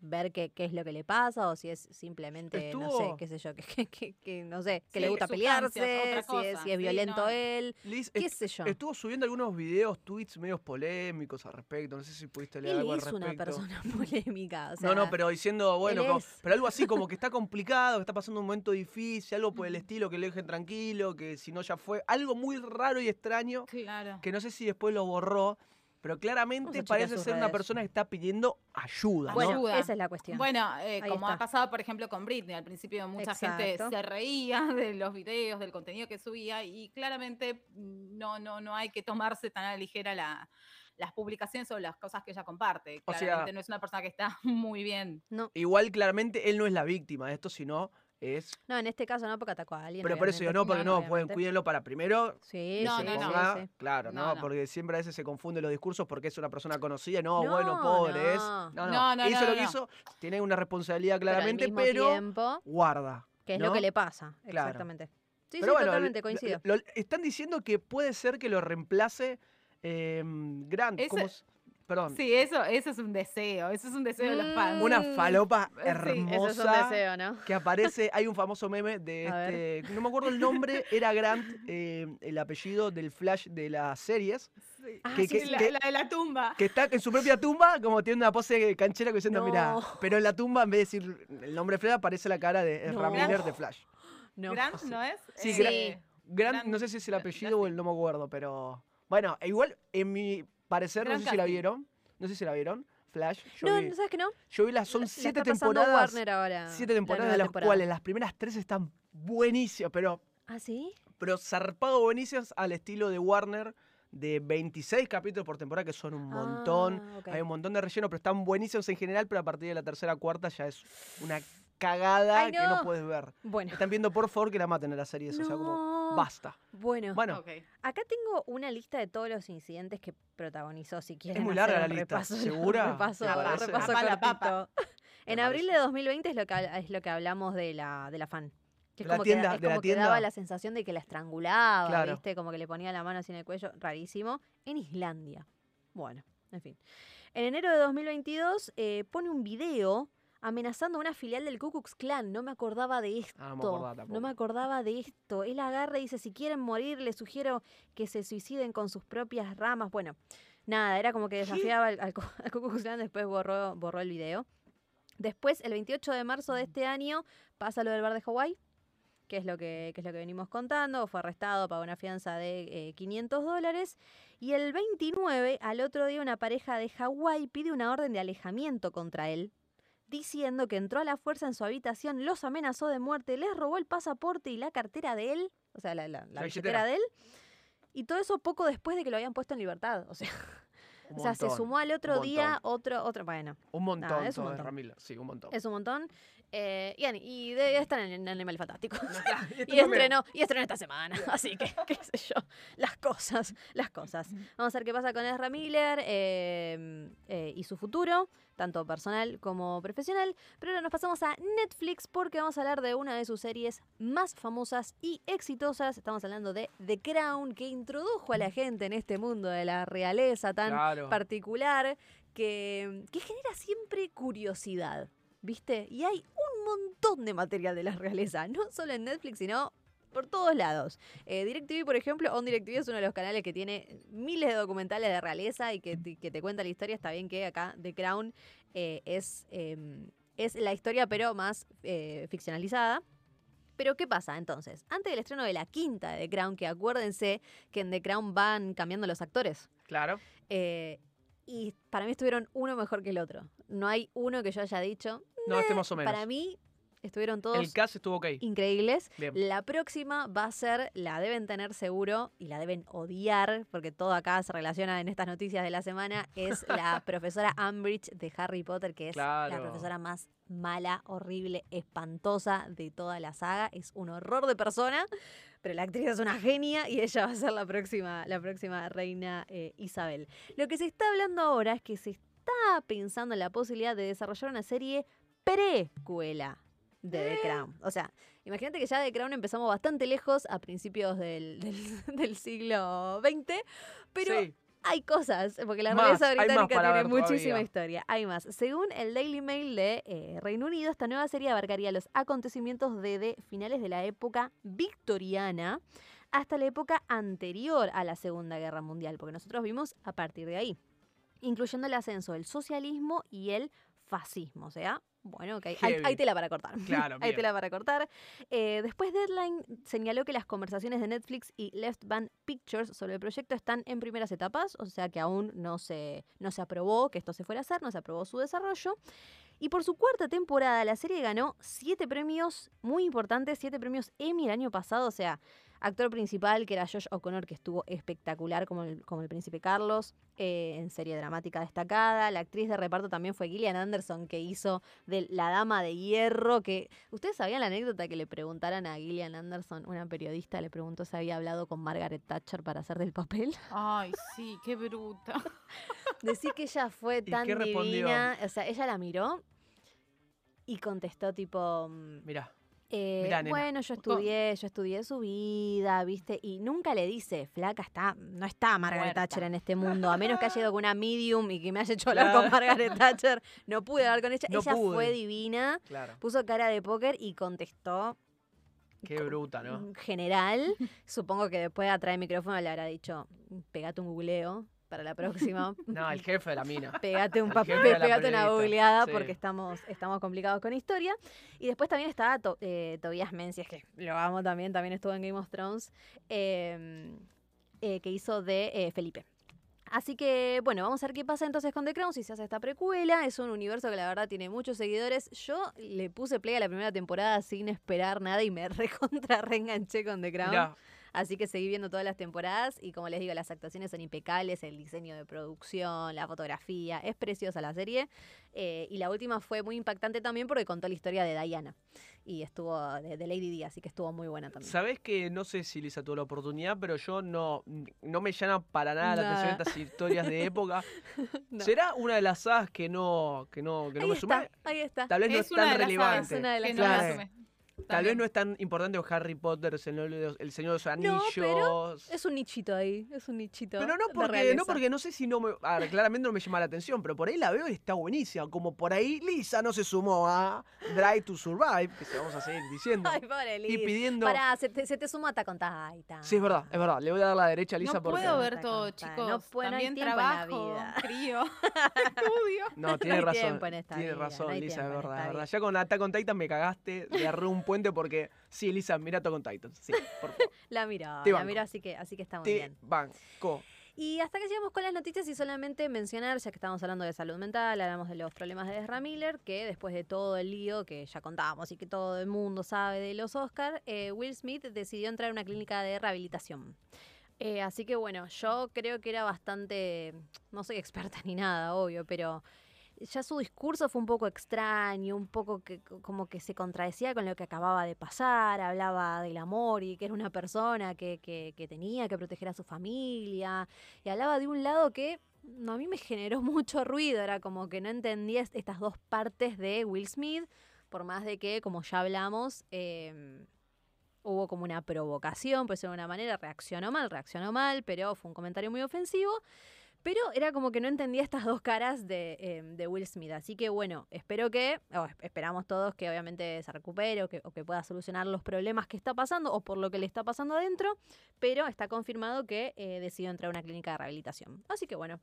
ver qué, qué es lo que le pasa o si es simplemente, no sé, Estuvo- qué sé yo, que, que- que- que, no sé, que le gusta pelearse, si es, cosa, si es sí, violento no. él, Liz, qué sé yo. estuvo subiendo algunos videos, tweets medios polémicos al respecto. No sé si pudiste leer Él algo al es una respecto. persona polémica. o no, no, pero diciendo, bueno, como- pero algo así como que está complicado, que está pasando un momento difícil, algo por el estilo, que lo dejen tranquilo, que si no ya fue. Algo muy raro y extraño, Claro. que no sé si después lo borró, pero claramente parece ser una persona que está pidiendo ayuda, Bueno, ¿no? Ayuda. esa es la cuestión. Bueno, eh, como está. ha pasado, por ejemplo, con Britney. Al principio mucha gente se reía de los videos, del contenido que subía y claramente mm, no, no, no hay que tomarse tan a la ligera la- las publicaciones o las cosas que ella comparte. O sea- Claramente no es una persona que está muy bien. no, Igual claramente él no es la víctima de esto, sino es... no, en este caso no porque atacó a alguien. Pero por eso yo no, porque No, no, no, pueden cuídenlo para primero Sí, No, no, ponga- claro, ¿no? Porque siempre a veces se confunden los discursos porque es una persona conocida, no, No, bueno, pobre es. no. No, no, No, no, hizo no, lo que no. hizo, tiene una responsabilidad Pero al claramente, mismo pero, tiempo, guarda. que es ¿no? lo que le pasa. Claro. Exactamente. Sí, Pero sí, bueno, totalmente coincido. lo- están diciendo que puede ser que lo reemplace eh, Grant. Perdón. Sí, eso, eso es un deseo. Eso es un deseo de los fans. Una Mm, falopa sí, hermosa. Eso es un deseo, ¿no? que aparece, hay un famoso meme de A ver. este, no me acuerdo el nombre, era Grant, eh, el apellido del Flash de las series, Sí. Ah, que- sí, que- sí. la, que- la de la tumba. que está en su propia tumba, como tiene una pose canchera que diciendo, mira, No. pero en la tumba en vez de decir el nombre Flash aparece la cara de No. De Flash. No. Grant, ¿no es? Sí, Eh, Grant- Grant, Grant- no sé si es el apellido o el no me acuerdo, pero bueno, igual en mi parecer, no sé si la vieron, no sé si la vieron, Flash, yo No, vi, ¿sabes qué no? yo vi las, son La siete temporadas, Warner ahora, siete temporadas de las temporada. cuales las primeras tres están buenísimas, pero ¿Ah, sí? pero zarpado buenísimas al estilo de Warner de 26 capítulos por temporada, que son un montón. Ah, ok. Hay un montón de relleno, pero están buenísimos en general, pero a partir de la tercera cuarta ya es una cagada Ay, que no no. puedes ver. Bueno. Están viendo, por favor, que la maten a la serie esa. O sea, como, No. basta. Bueno, Bueno, Ok. acá tengo una lista de todos los incidentes que protagonizó, si quieren. muy hacer larga un la lista, repaso- ¿segura? Un repaso, ¿Te un parece? repaso Papa la cortito. En Me abril de parece. 2020 es lo que, habla- es lo que hablamos de la, de la fan. Que es De la como, tienda, que, es de la como que tienda. daba la sensación de que la estrangulaba, Claro. ¿viste? Como que le ponía la mano así en el cuello, rarísimo. En Islandia. Bueno, en fin. En enero de 2022 eh, pone un video amenazando a una filial del Ku Klux Klan. No me acordaba de esto. Ah, no me acordaba no me acordaba de esto. Él agarra y dice, si quieren morir, les sugiero que se suiciden con sus propias ramas. Bueno, nada, era como que desafiaba al, al al Ku Klux Klan, después borró, borró el video. Después, el 28 de marzo de este año, pasa lo del bar de Hawái, que es lo que, que es lo que venimos contando. Fue arrestado, pagó una fianza de eh, 500 dólares. Y el 29, al otro día, una pareja de Hawái pide una orden de alejamiento contra él, diciendo que entró a la fuerza en su habitación, los amenazó de muerte, les robó el pasaporte y la cartera de él, o sea, la, la- la La billetera billetera. de él, Y todo eso poco después de que lo habían puesto en libertad. O sea, Un o sea se sumó al otro día otro, otro, bueno, Un montón, es un montón. Ramila. Sí, un montón. es un montón. Eh, y, y debe estar en, en Animales Fantásticos. Esto Y también. estrenó, y estrenó esta semana. Así que, qué sé yo. Las cosas, las cosas. Vamos a ver qué pasa con Ezra Miller eh, eh, y su futuro, tanto personal como profesional. Pero ahora nos pasamos a Netflix porque vamos a hablar de una de sus series más famosas y exitosas. Estamos hablando de The Crown, que introdujo a la gente en este mundo de la realeza tan Claro. particular que, que genera siempre curiosidad, ¿viste? Y hay un montón de material de la realeza, no solo en Netflix, sino por todos lados. Eh, DirecTV, por ejemplo, On DirecTV es uno de los canales que tiene miles de documentales de realeza y que, te- que te cuenta la historia. Está bien que acá The Crown eh, es, eh, es la historia, pero más eh, ficcionalizada. Pero ¿qué pasa entonces? Antes del estreno de la quinta de The Crown, que acuérdense que en The Crown van cambiando los actores. Claro. Eh, y para mí estuvieron uno mejor que el otro. No hay uno que yo haya dicho. No, este más o menos. Para mí estuvieron todos El cast estuvo ok. increíbles. Bien. La próxima va a ser, la deben tener seguro y la deben odiar, porque todo acá se relaciona en estas noticias de la semana, es la profesora Umbridge de Harry Potter, que es la profesora más mala, horrible, espantosa de toda la saga. Es un horror de persona, pero la actriz es una genia y ella va a ser la próxima, la próxima reina eh, Isabel. Lo que se está hablando ahora es que se está pensando en la posibilidad de desarrollar una serie precuela de The Crown. O sea, imagínate que ya The Crown empezamos bastante lejos a principios del, del- del siglo XX, pero Sí. hay cosas, porque la realeza británica tiene muchísima todavía. historia. Hay más. Según el Daily Mail de eh, Reino Unido, esta nueva serie abarcaría los acontecimientos desde finales de la época victoriana hasta la época anterior a la Segunda Guerra Mundial, porque nosotros vimos a partir de ahí, incluyendo el ascenso del socialismo y el fascismo. O sea, bueno, ok, hay, hay tela para cortar. Claro, hay tela para cortar. Eh, después Deadline señaló que las conversaciones de Netflix y Left Band Pictures sobre el proyecto están en primeras etapas, o sea que aún no se, no se aprobó que esto se fuera a hacer, no se aprobó su desarrollo. Y por su cuarta temporada, la serie ganó siete premios muy importantes, siete premios Emmy el año pasado, o sea, actor principal que era Josh O'Connor, que estuvo espectacular como el, como el príncipe Carlos, eh, en serie dramática destacada. La actriz de reparto también fue Gillian Anderson, que hizo de La Dama de Hierro, que... ¿Ustedes sabían la anécdota que le preguntaran a Gillian Anderson, una periodista, le preguntó si había hablado con Margaret Thatcher para hacer del papel? Ay, sí, qué bruta. Decir que ella fue ¿Y tan qué respondió? divina, o sea, ella la miró y contestó tipo... mm, Mirá. eh, Mirá, bueno, yo estudié, yo estudié su vida, ¿viste? Y nunca le dice, flaca, está, no está Margaret Muerta. Thatcher en este mundo. A menos que haya ido con una medium y que me haya hecho hablar con. Margaret Thatcher. No pude hablar con ella. No ella pude. fue divina, Claro. puso cara de póker y contestó Qué bruta, ¿no? mm, general. Supongo que después atrás del micrófono le habrá dicho, pegate un googleo para la próxima. No, el jefe de la mina. Pegate un papel, pegate una googleada sí. porque estamos, estamos complicados con historia. Y después también estaba To- eh, Tobias Menzies, que lo amo también, también estuvo en Game of Thrones, eh, eh, que hizo de eh, Felipe. Así que, bueno, vamos a ver qué pasa entonces con The Crown, si se hace esta precuela. Es un universo que la verdad tiene muchos seguidores. Yo le puse play a la primera temporada sin esperar nada y me recontra reenganché con The Crown. Así que seguí viendo todas las temporadas y como les digo, las actuaciones son impecables, el diseño de producción, la fotografía, es preciosa la serie. Eh, y la última fue muy impactante también porque contó la historia de Diana y estuvo de, de Lady Di, así que estuvo muy buena también. ¿sabés que no sé si Lisa tuvo la oportunidad, pero yo no, no me llama para nada la atención estas historias de época? No. ¿Será una de las sagas que no, que no, que no ahí me está, sumé? ahí está. Tal vez no Es es una tan de las relevante. Es una de las que no la claves. Tal vez no es tan importante Harry Potter, el Señor de los, el Señor de los No, Anillos. pero Es un nichito ahí, es un nichito. Pero no porque, no porque no sé si no me. a ver, claramente no me llama la atención, pero por ahí la veo y está buenísima. Como por ahí Lisa no se sumó a Drive to Survive, que se vamos a seguir diciendo. Ay, pobre y Liz. pidiendo. Pará, se te, se te suma Titan. Sí, es verdad, es verdad. Le voy a dar la derecha a Lisa No porque. puedo ver todo, chicos. No puedo, no hay También tiempo en la trabajo, vida. crío, estudio. No, No tiene hay razón. tiempo en esta tiene vida, razón, no hay Lisa, es verdad, es. Ya con Attack on Titan me cagaste, un puente porque. Sí, Lisa, mira Attack on Titan. Sí, por favor. La miró, Te la miró, así que, así que está muy Te bien. banco. Y hasta que llegamos con las noticias y solamente mencionar, ya que estábamos hablando de salud mental, hablamos de los problemas de Ezra Miller, que después de todo el lío que ya contábamos y que todo el mundo sabe de los Oscar, Will Smith decidió entrar a una clínica de rehabilitación. Eh, así que bueno, yo creo que era bastante, no soy experta ni nada, obvio, pero ya su discurso fue un poco extraño, un poco que como que se contradecía con lo que acababa de pasar, hablaba del amor y que era una persona que, que, que tenía que proteger a su familia, y hablaba de un lado que a mí me generó mucho ruido, era como que no entendía estas dos partes de Will Smith, por más de que, como ya hablamos, eh, hubo como una provocación, pues de una manera, reaccionó mal, reaccionó mal, pero fue un comentario muy ofensivo. Pero era como que no entendía estas dos caras de, eh, de Will Smith. Así que bueno, espero que, o esperamos todos que obviamente se recupere o que, o que, pueda solucionar los problemas que está pasando o por lo que le está pasando adentro. Pero está confirmado que eh, decidió entrar a una clínica de rehabilitación. Así que bueno,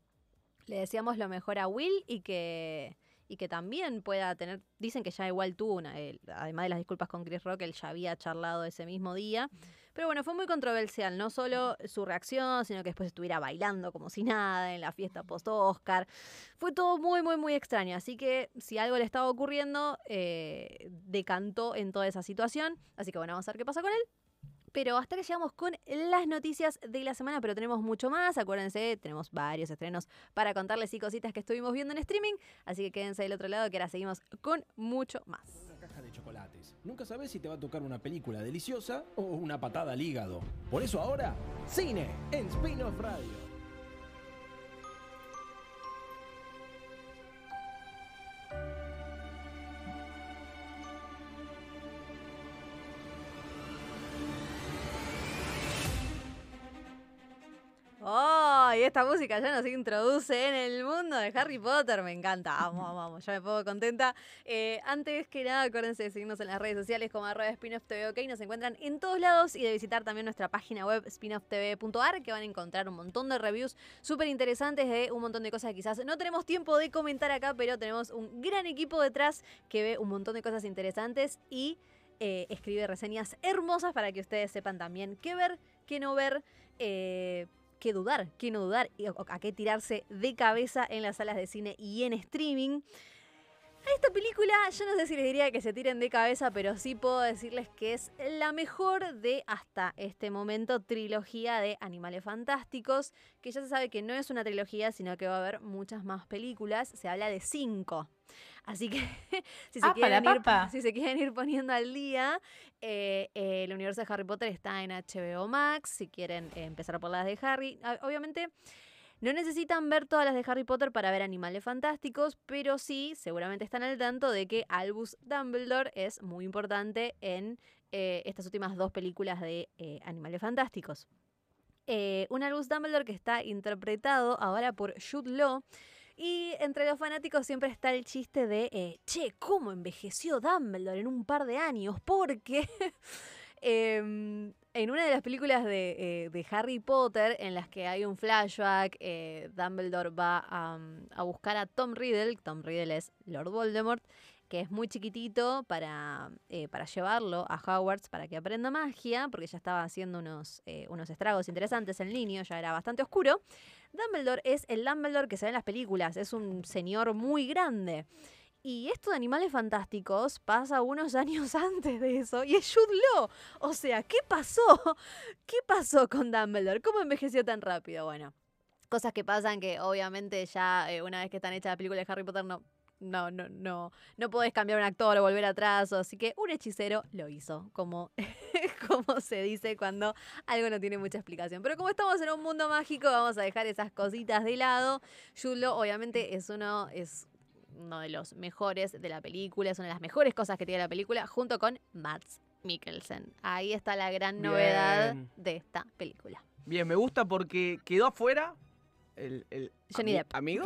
le deseamos lo mejor a Will y que y que también pueda tener, dicen que ya igual tuvo una, además de las disculpas con Chris Rock, él ya había charlado ese mismo día. Pero bueno, fue muy controversial, no solo su reacción, sino que después estuviera bailando como si nada en la fiesta post-Oscar. Fue todo muy, muy, muy extraño. Así que si algo le estaba ocurriendo, eh, decantó en toda esa situación. Así que bueno, vamos a ver qué pasa con él. Pero hasta que llegamos con las noticias de la semana, pero tenemos mucho más. Acuérdense, tenemos varios estrenos para contarles y cositas que estuvimos viendo en streaming. Así que quédense del otro lado que ahora seguimos con mucho más. Nunca sabes si te va a tocar una película deliciosa o una patada al hígado. Por eso ahora, cine en Spin-off Radio. ¡Oh! Y esta música ya nos introduce en el mundo de Harry Potter. Me encanta. Vamos, vamos, ya me pongo contenta. Eh, antes que nada, acuérdense de seguirnos en las redes sociales como arroba spinoff. Nos encuentran en todos lados y de visitar también nuestra página web spinofftv.ar que van a encontrar un montón de reviews súper interesantes de un montón de cosas que quizás no tenemos tiempo de comentar acá, pero tenemos un gran equipo detrás que ve un montón de cosas interesantes y eh, escribe reseñas hermosas para que ustedes sepan también qué ver, qué no ver. Eh, qué dudar, qué no dudar, a qué tirarse de cabeza en las salas de cine y en streaming. A esta película, yo no sé si les diría que se tiren de cabeza, pero sí puedo decirles que es la mejor de hasta este momento trilogía de Animales Fantásticos, que ya se sabe que no es una trilogía, sino que va a haber muchas más películas. Se habla de cinco. Así que si, se quieren ir, si se quieren ir poniendo al día, eh, el universo de Harry Potter está en HBO Max. Si quieren empezar por las de Harry, obviamente no necesitan ver todas las de Harry Potter para ver Animales Fantásticos, pero sí, seguramente están al tanto de que Albus Dumbledore es muy importante en eh, estas últimas dos películas de eh, Animales Fantásticos. un Albus Dumbledore que está interpretado ahora por Jude Law y entre los fanáticos siempre está el chiste de, eh, che, ¿cómo envejeció Dumbledore en un par de años? Porque em, en una de las películas de, eh, Harry Potter, en las que hay un flashback, eh, Dumbledore va a, a, buscar a Tom Riddle, Tom Riddle es Lord Voldemort, que es muy chiquitito para, para llevarlo a Hogwarts para que aprenda magia, porque ya estaba haciendo unos, unos estragos interesantes el niño, ya era bastante oscuro. Dumbledore es el Dumbledore que se ve en las películas, es un señor muy grande. Y esto de Animales Fantásticos pasa unos años antes de eso y es Jude. O sea, ¿qué pasó? ¿Qué pasó con Dumbledore? ¿Cómo envejeció tan rápido? Bueno, cosas que pasan que obviamente ya eh, una vez que están hechas las películas de Harry Potter no, no, no, no, no podés cambiar un actor o volver atrás. Así que un hechicero lo hizo, como, como se dice cuando algo no tiene mucha explicación. Pero como estamos en un mundo mágico, vamos a dejar esas cositas de lado. Yulo, obviamente, es uno, es uno de los mejores de la película, es una de las mejores cosas que tiene la película, junto con Mads Mikkelsen. Ahí está la gran novedad de esta película. Bien, me gusta porque quedó afuera el, Johnny Depp. amigo,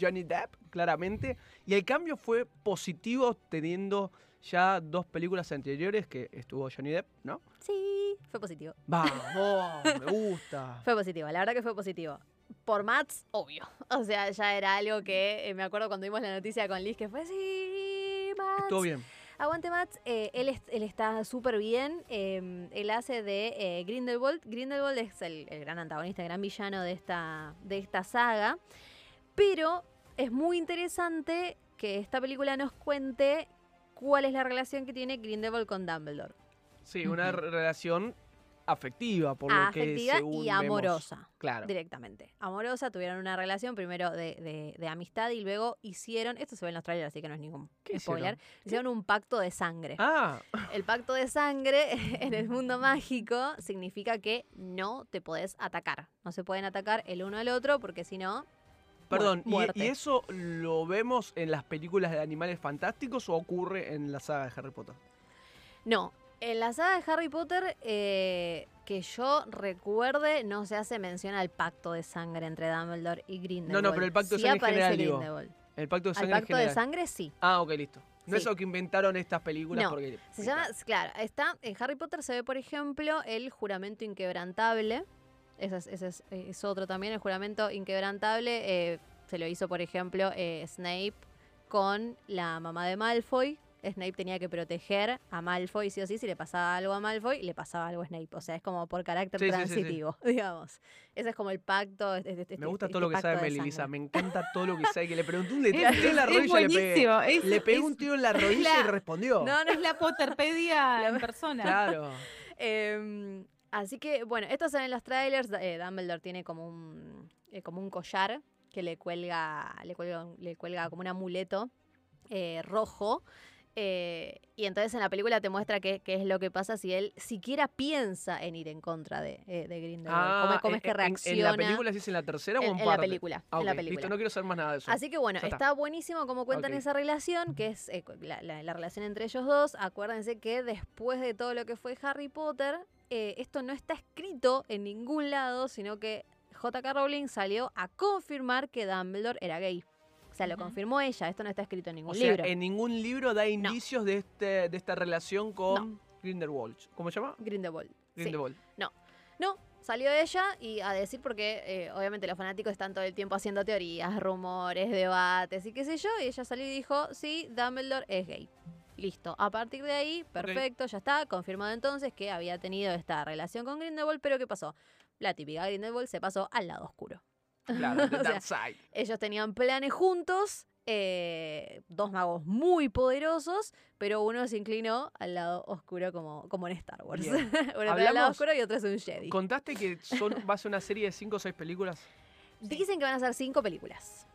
Johnny Depp, claramente. Y el cambio fue positivo teniendo ya dos películas anteriores que estuvo Johnny Depp, ¿no? Sí, fue positivo. Vamos, me gusta. Fue positivo, la verdad que fue positivo. Por Mats, obvio. O sea, ya era algo que eh, me acuerdo cuando vimos la noticia con Liz que fue, sí, Mats. Estuvo bien. Aguante Mats, eh, él, él, está súper bien. Em, él hace de eh, Grindelwald. Grindelwald es el, gran antagonista, el gran villano de esta, de esta saga. Pero es muy interesante que esta película nos cuente cuál es la relación que tiene Grindelwald con Dumbledore. Sí, una relación afectiva, por lo que afectiva según y vemos. amorosa. Claro. Directamente. Amorosa, tuvieron una relación primero de, de- de amistad y luego hicieron, esto se ve en los trailers, así que no es ningún ¿Qué spoiler, hicieron? hicieron un pacto de sangre. Ah, El pacto de sangre en el mundo mágico significa que no te podés atacar. No se pueden atacar el uno al otro porque si no, perdón, ¿y- muerte. ¿y, eso lo vemos en las películas de animales fantásticos o ocurre en la saga de Harry Potter? No, en la saga de Harry Potter, eh, que yo recuerde, no se hace mención al pacto de sangre entre Dumbledore y Grindelwald. pero el pacto de Sí sangre aparece general, digo. Grindelwald. El pacto de sangre en pacto de sangre sí. Ah, ok, listo. No es lo que inventaron estas películas No, porque... Se llama, claro, está, en Harry Potter se ve, por ejemplo, el juramento inquebrantable. Ese es, ese es, eh, es otro también, el juramento inquebrantable. eh, se lo hizo, por ejemplo, eh, Snape con la mamá de Malfoy. Snape tenía que proteger a Malfoy, sí o sí, si le pasaba algo a Malfoy, le pasaba algo a Snape. O sea, es como por carácter Sí, sí, sí, sí. transitivo, digamos. Ese es como el pacto. este- este- Me gusta este todo lo que sabe Melissa, me encanta todo lo que sabe. Que le pregunté un tiro Es, en la rodilla y le pegué. Es, Le pegué es- un tiro en la rodilla y la- respondió. No, no, es la Potterpedia en persona. Claro. Em, así que, bueno, estos son en los trailers. eh, Dumbledore tiene como un, eh, como un collar que le cuelga, le cuelga, le cuelga como un amuleto eh, rojo. eh, y entonces en la película te muestra qué, es lo que pasa si él siquiera piensa en ir en contra de, eh, de Grindelwald. ¿Cómo, cómo es que Ah, en- en- reacciona? ¿En la película sí es en la tercera o en- en, en la película, Ah, en la ok, película. Listo, no quiero saber más nada de eso. Así que bueno, está. está. buenísimo cómo cuentan esa relación, que es eh, la, la- la relación entre ellos dos. Acuérdense que después de todo lo que fue Harry Potter, eh, esto no está escrito en ningún lado, sino que J.K. Rowling salió a confirmar que Dumbledore era gay. O sea, lo confirmó ella, esto no está escrito en ningún o sea, libro. en ningún libro da indicios de, este, de esta relación con Grindelwald. ¿Cómo se llama? Grindelwald. Sí. Grindelwald. No, salió ella y a decir porque eh, obviamente los fanáticos están todo el tiempo haciendo teorías, rumores, debates y qué sé yo, y ella salió y dijo, sí, Dumbledore es gay. Listo, a partir de ahí, perfecto, ya está, confirmado entonces que había tenido esta relación con Grindelwald, pero ¿qué pasó? La típica Grindelwald se pasó al lado oscuro. Claro, The Dark Side. Ellos tenían planes juntos, eh, dos magos muy poderosos, pero uno se inclinó al lado oscuro como, como en Star Wars. Uno está al lado oscuro y otro es un Jedi. ¿Contaste que son, va a ser una serie de 5 o 6 películas? Dicen que van a ser cinco películas.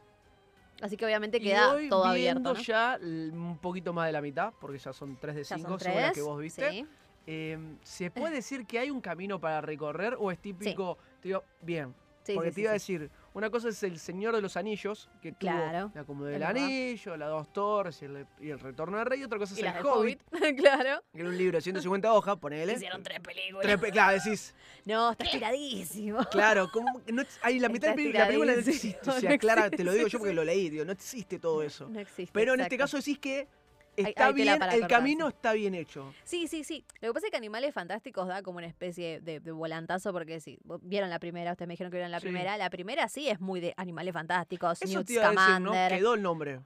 Así que obviamente y queda hoy todo viendo abierto. ¿no? ya un poquito más de la mitad, porque ya son 3 de Ya 5 son según las tres, que vos viste. sí. Eh, ¿Se puede decir que hay un camino para recorrer o es típico? Te digo, bien, Sí, porque sí, te sí, iba a sí. decir, una cosa es el Señor de los Anillos, que tuvo Claro, la Acomodo es del. Anillo, la Dos Torres y el, y el Retorno del Rey, y otra cosa es el Hobbit, claro. que era un libro de 150 hojas, ponele. Hicieron tres películas. Tres pe- claro, decís, No, está estiradísimo. claro, como no, hay la mitad de la película no existe. O sea, Clara, te lo digo yo porque lo leí, digo, no existe todo eso. No existe. Pero en este caso decís que está hay tela bien, para el cortar, camino sí. está bien hecho. Sí, sí, sí. Lo que pasa es que Animales Fantásticos da como una especie de, de volantazo porque si vieron la primera, ustedes me dijeron que vieron la Sí. primera, la primera sí es muy de Animales Fantásticos, Eso Newt te iba a decir, ¿no? Scamander. Quedó el nombre.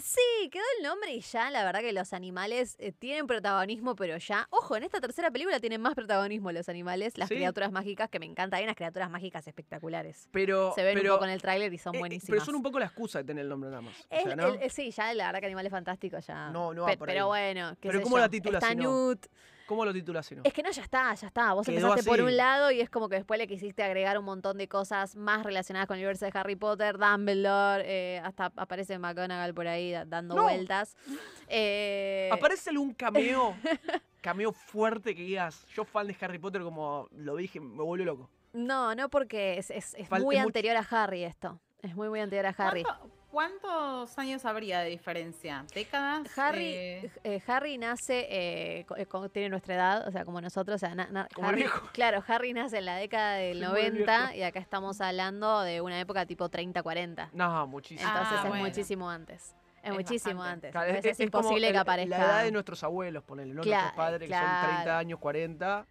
Sí, quedó el nombre y ya la verdad que los animales eh, tienen protagonismo, pero ya, ojo, en esta tercera película tienen más protagonismo los animales, las criaturas mágicas, que me encanta, hay unas criaturas mágicas espectaculares. Pero, Se ven pero, un poco en el tráiler y son eh, eh, buenísimas. pero son un poco la excusa de tener el nombre nada más. O El- sea, ¿no? el- el- sí, ya la verdad que Animales Fantásticos ya. No, no va Pe- por Pero ahí. bueno, qué Pero sé ¿cómo yo. la titulas Está si no? Newt. ¿Cómo lo titulas si no? Es que no, ya está, ya está. Vos Quedó empezaste por un lado y es como que después le quisiste agregar un montón de cosas más relacionadas con el universo de Harry Potter, Dumbledore, eh, hasta aparece McGonagall por ahí da- dando No. vueltas. Eh, ¿Aparece algún cameo? cameo fuerte que digas, yo fan de Harry Potter como lo dije, me vuelvo loco. No, no porque es, es- es muy mucho- anterior a Harry esto. Es muy, muy anterior a Harry. ¿Cuánto- ¿Cuántos años habría de diferencia? ¿Décadas? Harry, Eh, eh, Harry nace, eh, eh, tiene nuestra edad, o sea, como nosotros. O sea, na- na- Como Harry-. Claro, Harry nace en la década del muy 90 viejo. y acá estamos hablando de una época tipo 30-40. No, muchísimo. Entonces Ah, es bueno. muchísimo antes. Es, Es muchísimo bastante. antes. Claro, es, imposible el- que aparezca. La edad de nuestros abuelos, ponele, ¿no? Nuestros padres que son 30 claro. años, 40.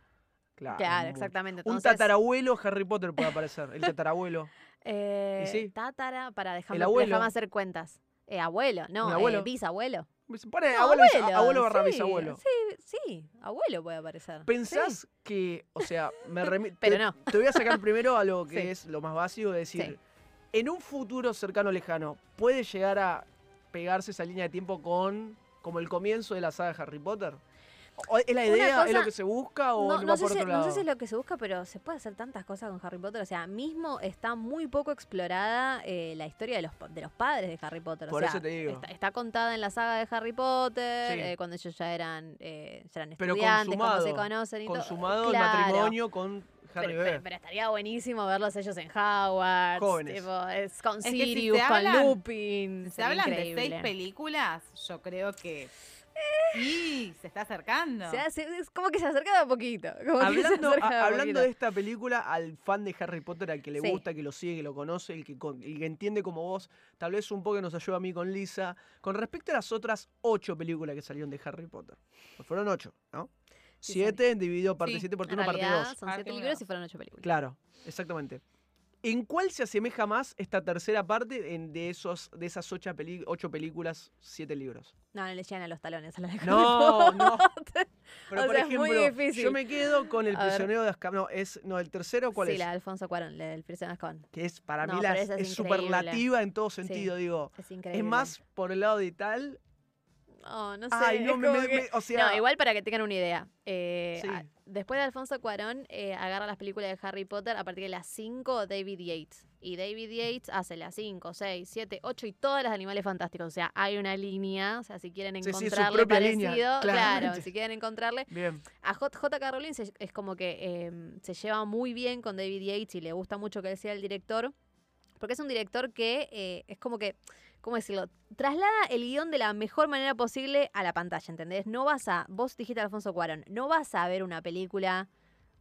Claro, Claro, exactamente. Un tatarabuelo Harry Potter puede aparecer. El tatarabuelo. eh, ¿Y sí? Tatara, para dejarme, abuelo. déjame hacer cuentas. Eh, abuelo, no, ¿Un eh, abuelo? bisabuelo. Pone No, abuelo, bisa- abuelo barra sí, bisabuelo. Sí, sí, abuelo puede aparecer. ¿Pensás Sí. que, o sea, me remi- Pero te, no. te voy a sacar primero a lo que Sí. es lo más básico, de decir, en un futuro cercano lejano, ¿puede llegar a pegarse esa línea de tiempo con como el comienzo de la saga de Harry Potter? ¿O ¿Es la idea? ¿Es lo que se busca o No, no, no va sé por si, otro no lado? sé si es lo que se busca, pero se puede hacer tantas cosas con Harry Potter. O sea, mismo está muy poco explorada eh, la historia de los, de los padres de Harry Potter. O Por sea, eso te digo. Está, está contada en la saga de Harry Potter, Sí. eh, cuando ellos ya eran, eh, ya eran Pero estudiantes, cuando se consumado, conocen y todo. Consumado Claro. el matrimonio con Harry Pero, pero- pero estaría buenísimo verlos ellos en Hogwarts. Jóvenes. tipo, es con Es que si Sirius, se con hablan- Lupin. Si se hablan de seis películas, yo creo que sí, se está acercando. Se hace- es como que se acerca de a poquito. como Hablando, a- a hablando poquito. de esta película, al fan de Harry Potter, al que le Sí. gusta, que lo sigue, que lo conoce, el que, el que entiende como vos, tal vez un poco que nos ayuda a mí con Lisa, con respecto a las otras ocho películas que salieron de Harry Potter. Pues fueron ocho, ¿no? Sí, Siete dividido parte Sí, siete por uno, parte dos. son siete libros y fueron ocho películas. Claro, exactamente. ¿En cuál se asemeja más esta tercera parte en- de, esos, de esas ocho, peli- ocho películas, siete libros? No, no le llegan a los talones a la de No, no. Pero O por sea, es muy ejemplo, difícil. yo me quedo con El A ver. prisionero de Azkaban. No, es, no, el tercero, ¿cuál sí, es? la de Alfonso Cuarón, la del Prisionero de Azkaban. que es para No, mí la, es superlativa en todo sentido, digo. Es increíble. Es más por el lado de tal. No, no sé. Ay, no, es me, como me- que- me- o sea, No, igual para que tengan una idea. eh, Sí. a- después de Alfonso Cuarón, eh, agarra las películas de Harry Potter a partir de las 5 David Yates. Y David Yates hace las 5, 6, 7, 8 y todas las de animales fantásticos. O sea, hay una línea. O sea, si quieren Sí, sí, encontrarle propia línea, parecido, claro, si quieren encontrarle. bien. A J. J.K. Rowling se- es como que eh, se lleva muy bien con David Yates y le gusta mucho que él sea el director, porque es un director que eh, es como que, ¿cómo decirlo? Traslada el guion de la mejor manera posible a la pantalla, ¿entendés? No vas a, vos dijiste Alfonso Cuarón, no vas a ver una película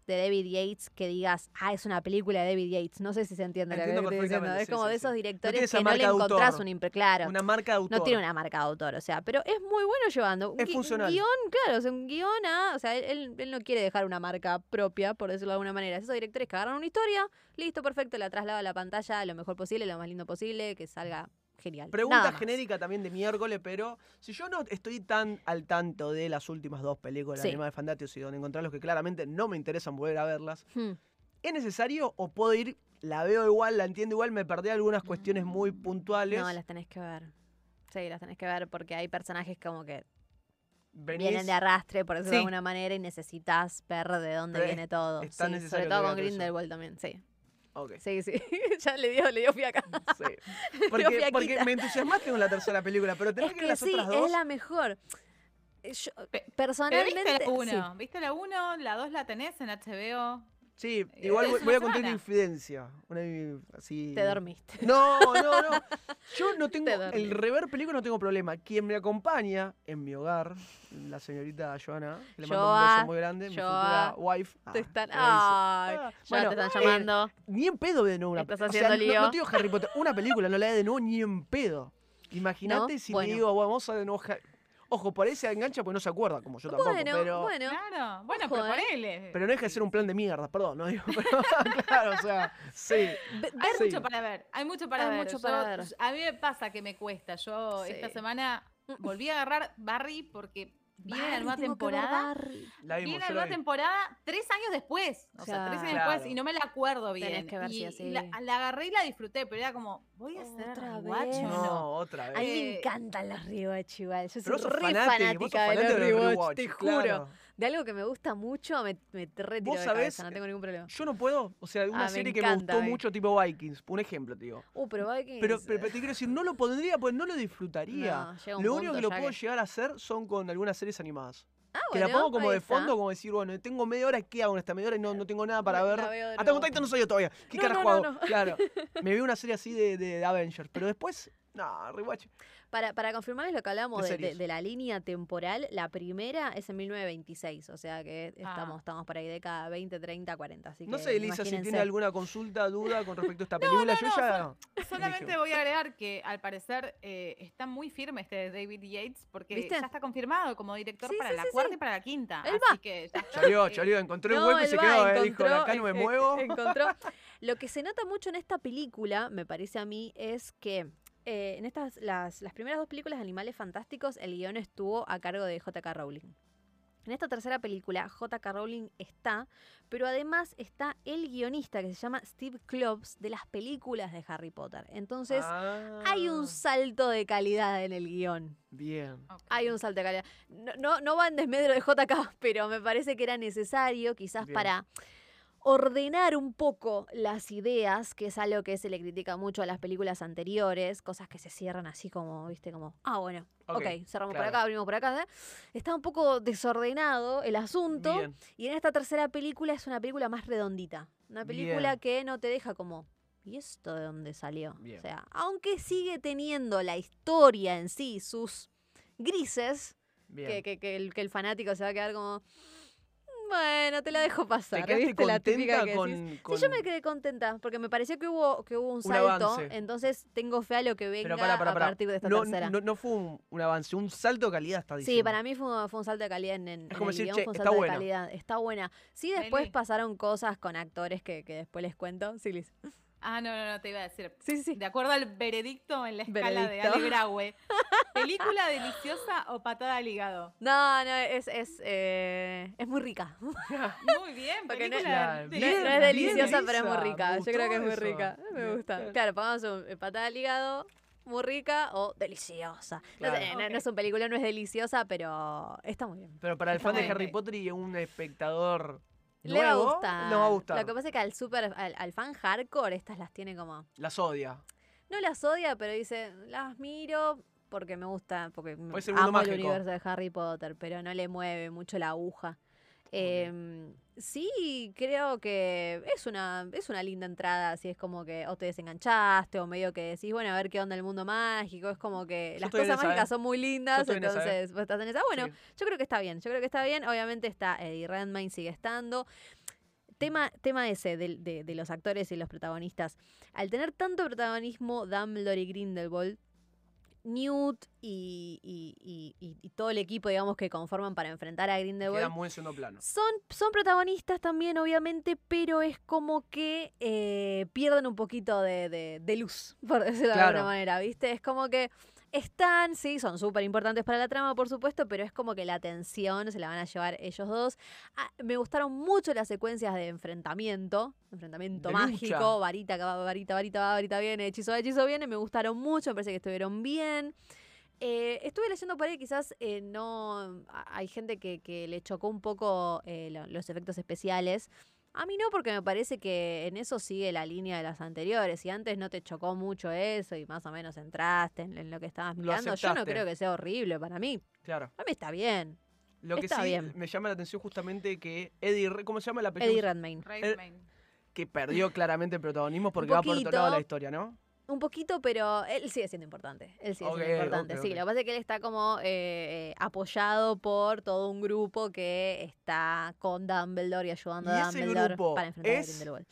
de David Yates que digas, ah, es una película de David Yates. No sé si se entiende lo que estoy diciendo. Es como sí, de esos directores que no le encontrás autor. un claro. Una marca de autor. No tiene una marca de autor, o sea, pero es muy bueno llevando. Un Es funcional. Un guion, claro, o sea, un guion a. O sea, él- él, él no quiere dejar una marca propia, por decirlo de alguna manera. Es Esos directores que agarran una historia, listo, perfecto, la traslada a la pantalla lo mejor posible, lo más lindo posible, que salga genial. Pregunta genérica también de miércoles, pero si yo no estoy tan al tanto de las últimas dos películas Sí. de Animales Fantásticos y donde encontrarlos que claramente no me interesan volver a verlas, Hmm. ¿es necesario o puedo ir, la veo igual, la entiendo igual, me perdí algunas cuestiones muy puntuales? No, las tenés que ver. Sí, las tenés que ver porque hay personajes como que Venís- vienen de arrastre, por decirlo de alguna manera, y necesitas ver de dónde viene todo. Sí, sobre todo con. Grindelwald también, sí. Sí, sí. ya le dio, le dio fiaca. sí. Dio Porque, porque me entusiasmaste con la tercera película, pero tenés Es que que ver las sí, otras dos. es la mejor. Eh, yo, Pero personalmente. viste la sí. 1, ¿viste la 1? La 2 la tenés en HBO. Sí, igual es voy, a contar una infidencia. Una así... Te dormiste. No, no, no. Yo no tengo. Te. El rever película no tengo problema. Quien me acompaña en mi hogar, la señorita Joana, que le mando un beso muy grande, mi Joa, futura wife. Te Ah, están. Ay, Ah, ya bueno, te están eh, llamando. Ni en pedo de nuevo una Estás o sea, no- lío. No, te digo Harry Potter, una película, no la de de nuevo ni en pedo. Imagínate ¿No? si Bueno. le digo, vamos a de nuevo. Ojo, por ahí se engancha porque no se acuerda, como yo tampoco. bueno, pero, bueno. Claro. Bueno, Ojo, pero ¿eh? ponele. pero no deja de ser un plan de mierda, perdón, no digo. Pero, claro, o sea, sí. Hay Sí. mucho para ver, hay mucho para Hay ver. mucho Yo- para ver. A mí me pasa que me cuesta. Yo esta semana volví a agarrar Barry porque viene la Barry, nueva que ver temporada. La vimos, Viene la la nueva vi. temporada tres años después. O sea, tres años Claro. después y no me la acuerdo bien. Tenés que ver sí y, o sí. y la, la agarré y la disfruté, pero era como, ¿voy a hacer Otra vez. o No, no? otra A vez. mí me encantan los rewatch igual. Yo soy re fanática, de los de los rewatch, rewatch, te juro. claro. De algo que me gusta mucho, me, me retiro Vos de sabés- cabeza, no tengo ningún problema. Yo no puedo, o sea, una Ah, serie que me gustó mucho, tipo Vikings, un ejemplo, digo. Uh, pero Vikings. Pero, pero, pero te quiero decir, no lo pondría, pues no lo disfrutaría. No, lo único que lo puedo que- llegar a hacer son con algunas series animadas. Ah, que la bueno, pongo como de fondo, como decir, bueno, tengo media hora, ¿qué hago en esta media hora? Y no, no tengo nada para ver. Hasta con nuevo. Titan no soy yo todavía. ¿Qué No, carajo no, hago? Claro. Me vi una serie así de, de Avengers, pero después, no, rewatch. Para, para confirmarles lo que hablamos De de, la línea temporal, la primera es en 1926, o sea que estamos, Ah. estamos por ahí década 20, 30, 40. Así No que sé, Elisa, si tiene alguna consulta, duda con respecto a esta película. no, yo no, ya. Solamente voy a agregar que al parecer eh, está muy firme este de David Yates porque ¿Viste? ya está confirmado como director Sí, para sí, la sí, cuarta sí. y para la quinta. Él así va. que ya está. Eh, choreó, encontró un No, hueco y se va, quedó, eh, dijo, acá no me en- muevo. encontró. Lo que se nota mucho en esta película, me parece a mí, es que eh, en estas las, las primeras dos películas de Animales Fantásticos, el guion estuvo a cargo de J.K. Rowling. En esta tercera película, J.K. Rowling está, pero además está el guionista que se llama Steve Kloves de las películas de Harry Potter. Entonces, hay un Ah, salto de calidad en el guion. Bien. Hay un salto de calidad. No, no, no va en desmedro de JK, pero me parece que era necesario, quizás Bien. para ordenar un poco las ideas, que es algo que se le critica mucho a las películas anteriores, cosas que se cierran así como, viste, como, ah, bueno, ok, Ok, cerramos claro. por acá, abrimos por acá. ¿eh? Está un poco desordenado el asunto. Bien. Y en esta tercera película es una película más redondita. Una película Bien. que no te deja como. ¿Y esto de dónde salió? Bien. O sea, aunque sigue teniendo la historia en sí, sus grises, Bien. que, que- que el, que el fanático se va a quedar como. Bueno, te la dejo pasar. ¿Te quedaste ¿viste? La típica contenta que con, decís. con- Sí, yo me quedé contenta porque me pareció que hubo, que hubo un Un salto. avance. Entonces tengo fe a lo que venga Pero para, para, a para. partir de esta no, tercera. no, no fue un, un avance, un salto de calidad, está diciendo. Sí, para mí fue, fue un salto de calidad en, en, Es en como el decir, guion, "Che, fue un está salto de buena". calidad. Está buena. Sí, después pasaron cosas con actores que, que después les cuento. Sí, Liz. Ah, no, no, no, te iba a decir. Sí, sí, sí. De acuerdo al veredicto en la escala Veredicto. de Ale Graue, ¿película deliciosa o patada al hígado? No, no, es, es, eh, es muy rica. Muy bien, Porque no- película Claro, no bien, es deliciosa. pero es muy rica. Yo creo que es muy rica. Me Bien, gusta. bien. Claro, pongamos un eh, patada al hígado, muy rica o deliciosa. No, sé, no- es un película, no es deliciosa, pero está muy bien. Pero para el Está fan de bien. Harry Potter y un espectador Le va a gustar. le va a gustar. Lo que pasa es que al super, al, al fan hardcore, estas las tiene como. Las odia. No las odia, pero dice, las miro porque me gusta, porque Puede amo el universo de Harry Potter, pero no le mueve mucho la aguja. Em, sí, creo que es una, es una linda entrada, así es como que o te desenganchaste o medio que decís, bueno, a ver qué onda el mundo mágico, es como que Yo las cosas mágicas ¿eh? son muy lindas, ¿eh? entonces vos estás en esa. Bueno, Sí. yo creo que está bien, yo creo que está bien, obviamente está Eddie Redmayne, sigue estando. Tema, tema ese de, de- de los actores y los protagonistas. Al tener tanto protagonismo Dumbledore y Grindelwald, Newt y, y- y- todo el equipo, digamos, que conforman para enfrentar a Grindelwald, muy en segundo plano. son, son protagonistas también, obviamente, pero es como que eh, pierden un poquito de, de- de luz, por decirlo de Claro. alguna manera, ¿viste? Es como que están, sí, son súper importantes para la trama, por supuesto, pero es como que la atención se la van a llevar ellos dos. Ah, me gustaron mucho las secuencias de enfrentamiento, enfrentamiento De mágico, lucha. varita varita, varita va, varita viene, hechizo hechizo viene, me gustaron mucho, me parece que estuvieron bien. Eh, estuve leyendo por ahí, quizás eh, no. Hay gente que, que le chocó un poco eh, lo- los efectos especiales. A mí no, porque me parece que en eso sigue la línea de las anteriores. Si antes no te chocó mucho eso y más o menos entraste en, en lo que estabas mirando, yo no creo que sea horrible para mí. Claro. Para mí está bien. Lo que Está sí bien. me llama la atención justamente que Eddie, ¿cómo se llama la Eddie película? Redmayne. Redmayne. Que perdió claramente el protagonismo porque va por otro lado de la historia, ¿no? Un poquito, pero él sigue siendo importante. Él sigue siendo importante. sí, lo que pasa es que él está como eh, eh, apoyado por todo un grupo que está con Dumbledore y ayudando ¿Y a Dumbledore para enfrentar a Grindelwald.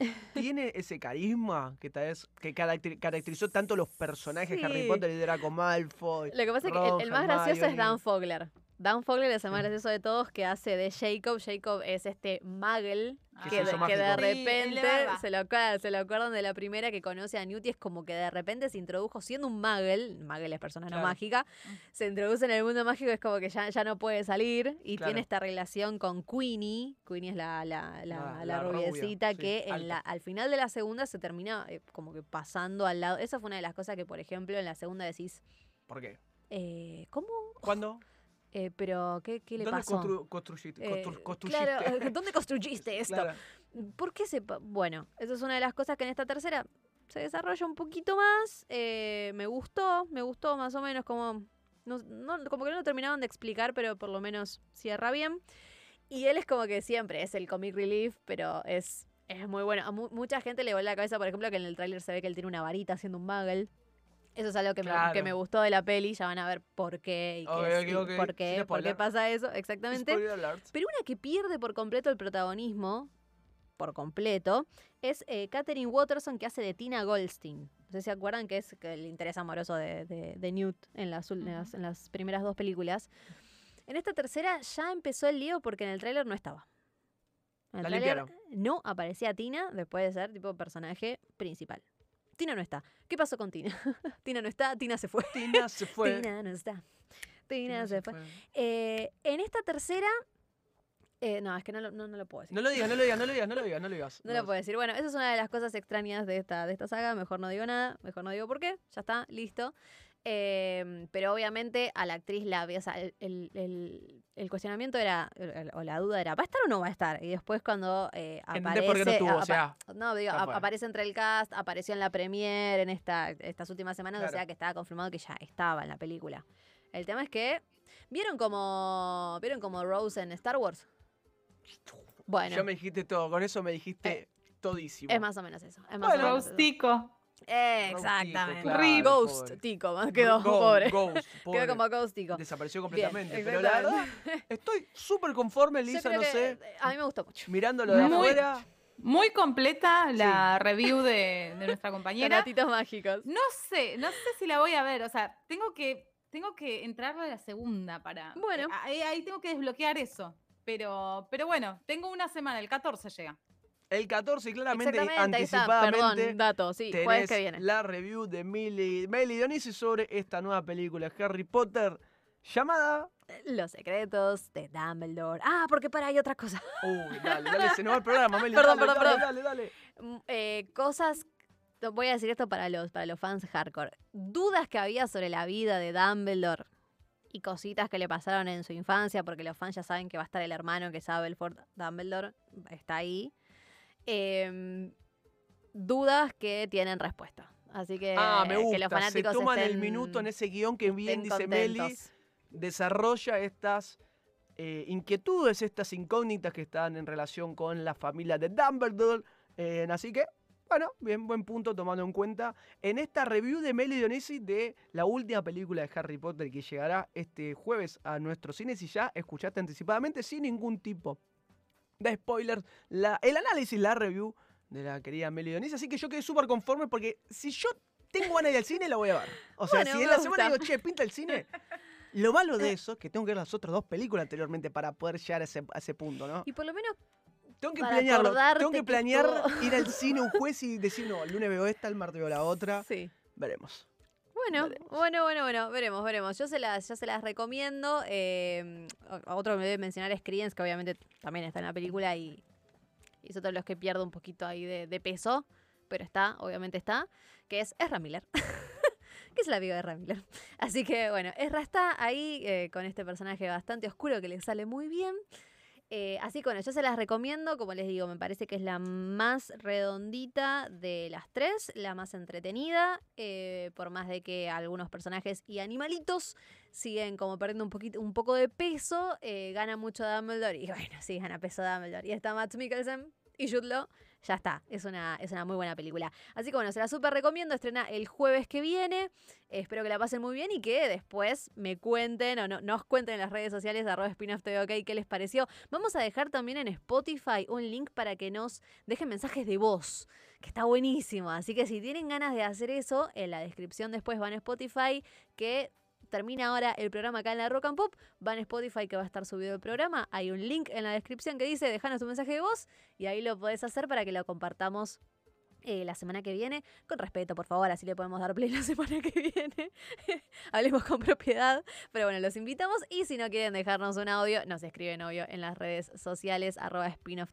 Tiene ese carisma que tal vez que caracter- caracterizó tanto los personajes de Harry Sí. Potter y Draco Malfoy. Lo que pasa es que el, el más gracioso es. Dan Fogler. Dan Fogler es el más Sí. gracioso de todos que hace de Jacob. Jacob es este muggle Que que, de, que. Sí, repente barba. se lo, acuerdan, se lo acuerdan de la primera que conoce a Newt y es como que de repente se introdujo siendo un muggle, muggle es persona no mágica, se introduce en el mundo mágico es como que ya, ya no puede salir y Claro. tiene esta relación con Queenie, Queenie es la, la, la, La- la la rubia, rubiecita sí, que en alta. la, al final de la segunda se termina eh, como que pasando al lado, esa fue una de las cosas que por ejemplo en la segunda decís, ¿Por qué? eh, ¿cómo? ¿Cuándo? Eh, pero, ¿qué, qué le ¿Dónde pasó? constru- construyiste? Eh, construyiste? claro, ¿dónde construiste esto? Claro. ¿Por qué se.? Bueno, eso es una de las cosas que en esta tercera se desarrolla un poquito más. eh, me gustó, me gustó más o menos como. No, no- como que no lo terminaban de explicar, pero por lo menos cierra bien. Y él es como que siempre es el comic relief, pero es, es muy bueno. A mu- mucha gente le vuelve la cabeza, por ejemplo, que en el tráiler se ve que él tiene una varita haciendo un muggle. Eso es algo que, me, que Claro. me gustó de la peli. Ya van a ver por qué y, qué y por qué, por qué spoiler. pasa eso. Exactamente. Pero una que pierde por completo el protagonismo, por completo, es eh, Katherine Watterson que hace de Tina Goldstein. No sé si se acuerdan que es que el interés amoroso de, de- de Newt en las, ul- en las- en las primeras dos películas. En esta tercera ya empezó el lío porque en el tráiler no estaba. En el La tráiler no aparecía Tina después de ser tipo personaje principal. Tina no está. ¿Qué pasó con Tina? Tina no está, Tina se fue. Tina se fue. Tina no está. Cristina se fue. Eh, en esta tercera. eh, no, es que no lo, no, no lo puedo decir. No lo digas, no lo digas, no lo digas, no lo digas, no lo digas. No lo puedo decir. Bueno, esa es una de las cosas extrañas de esta, de esta saga. Mejor no digo nada, mejor no digo por qué. Ya está, listo. Eh, pero obviamente a la actriz la o sea, el, el- el- el cuestionamiento era, o la duda era, ¿va a estar o no va a estar? Y después cuando eh, ¿Entendés aparece... por qué no estuvo? O apa- sea, no, digo, ya a- fue. aparece entre el cast, apareció en la premiere en esta, estas últimas semanas, o sea que estaba confirmado que ya estaba en la película. El tema es que, ¿vieron como, ¿vieron como Rose en Star Wars? Bueno, Ya me dijiste todo, con eso me dijiste Eh, todísimo. es más o menos eso. Es más Bueno, o menos eso. Exactamente. claro, Rip. Ghost, pobre. Tico, más quedó Go- pobre. Ghost, Quedó pobre. como Ghost Tico. Desapareció Bien, completamente. pero la verdad, exactamente. estoy súper conforme, Lisa, no sé. eh, A mí me gustó mucho. Mirándolo de Muy- afuera. Muy completa la review de, de nuestra compañera. gatitos mágicos. No sé, no sé si la voy a ver. O sea, tengo que, tengo que entrar a la segunda para. Bueno. eh, Ahí, ahí tengo que desbloquear eso. Pero, pero bueno, tengo una semana, el 14 llega. El 14, claramente, Exactamente, ahí está. anticipadamente. Perdón, dato, sí, jueves tenés que viene. la review de Millie, Meli Dionisi sobre esta nueva película Harry Potter llamada. Los secretos de Dumbledore. Ah, porque para hay otra cosa. Uy, dale, dale, se nos va el programa, Meli. Perdón, dale, perdón, dale, perdón. dale, dale. Mm, eh, cosas. Voy a decir esto para los, para los fans hardcore. Dudas que había sobre la vida de Dumbledore y cositas que le pasaron en su infancia, porque los fans ya saben que va a estar el hermano que sabe el Ford Dumbledore, está ahí. Em, dudas que tienen respuesta. Así que, Ah, me que gusta. los Se fanáticos toman el estén- minuto en ese guion que bien dice Meli. contentos. Desarrolla estas eh, inquietudes, estas incógnitas que están en relación con la familia de Dumbledore. Eh, así que, bueno, bien, buen punto tomando en cuenta en esta review de Meli Dionisi de la última película de Harry Potter que llegará este jueves a nuestros cines y ya escuchaste anticipadamente sin ningún tipo de spoilers la, el análisis, la review de la querida Meli Dionisi. Así que yo quedé súper conforme porque si yo tengo ganas de ir al cine, la voy a ver. O sea, Bueno, si en la semana digo, che, pinta el cine. Lo malo de eso es que tengo que ver las otras dos películas anteriormente para poder llegar a ese, a ese punto, ¿no? Y por lo menos Tengo que para planearlo. Tengo que planear ir al cine un juez y decir, no, el lunes veo esta, el martes veo la otra. sí. Veremos. Bueno, Veremos. bueno, bueno, bueno, veremos, veremos. Yo se las, yo se las recomiendo. eh, otro que me debe mencionar es Creedence, que obviamente también está en la película y, y es otro de los que pierdo un poquito ahí de, de peso, pero está, obviamente está, que es Ezra Miller. que es el amigo de Ezra Miller. Así que bueno, Ezra está ahí eh, con este personaje bastante oscuro que le sale muy bien. Eh, así que bueno, yo se las recomiendo, como les digo, me parece que es la más redondita de las tres, la más entretenida, eh, por más de que algunos personajes y animalitos siguen como perdiendo un poquito, un poco de peso, eh, gana mucho Dumbledore y bueno, sí, gana peso Dumbledore. Y está Matt Mikkelsen y Jude ya está, es una, es una muy buena película. Así que bueno, se la súper recomiendo, estrena el jueves que viene, espero que la pasen muy bien y que después me cuenten o no, nos cuenten en las redes sociales arroba spin-off TV, ok, qué les pareció. Vamos a dejar también en Spotify un link para que nos dejen mensajes de voz, que está buenísimo. Así que si tienen ganas de hacer eso, en la descripción después van a Spotify, que termina ahora el programa acá en la Rock and Pop, van a Spotify que va a estar subido el programa, hay un link en la descripción que dice dejanos tu mensaje de voz y ahí lo podés hacer para que lo compartamos eh, la semana que viene, con respeto, por favor, así le podemos dar play la semana que viene. Hablemos con propiedad. Pero bueno, los invitamos y si no quieren dejarnos un audio, nos escriben obvio en las redes sociales, arroba spin-off.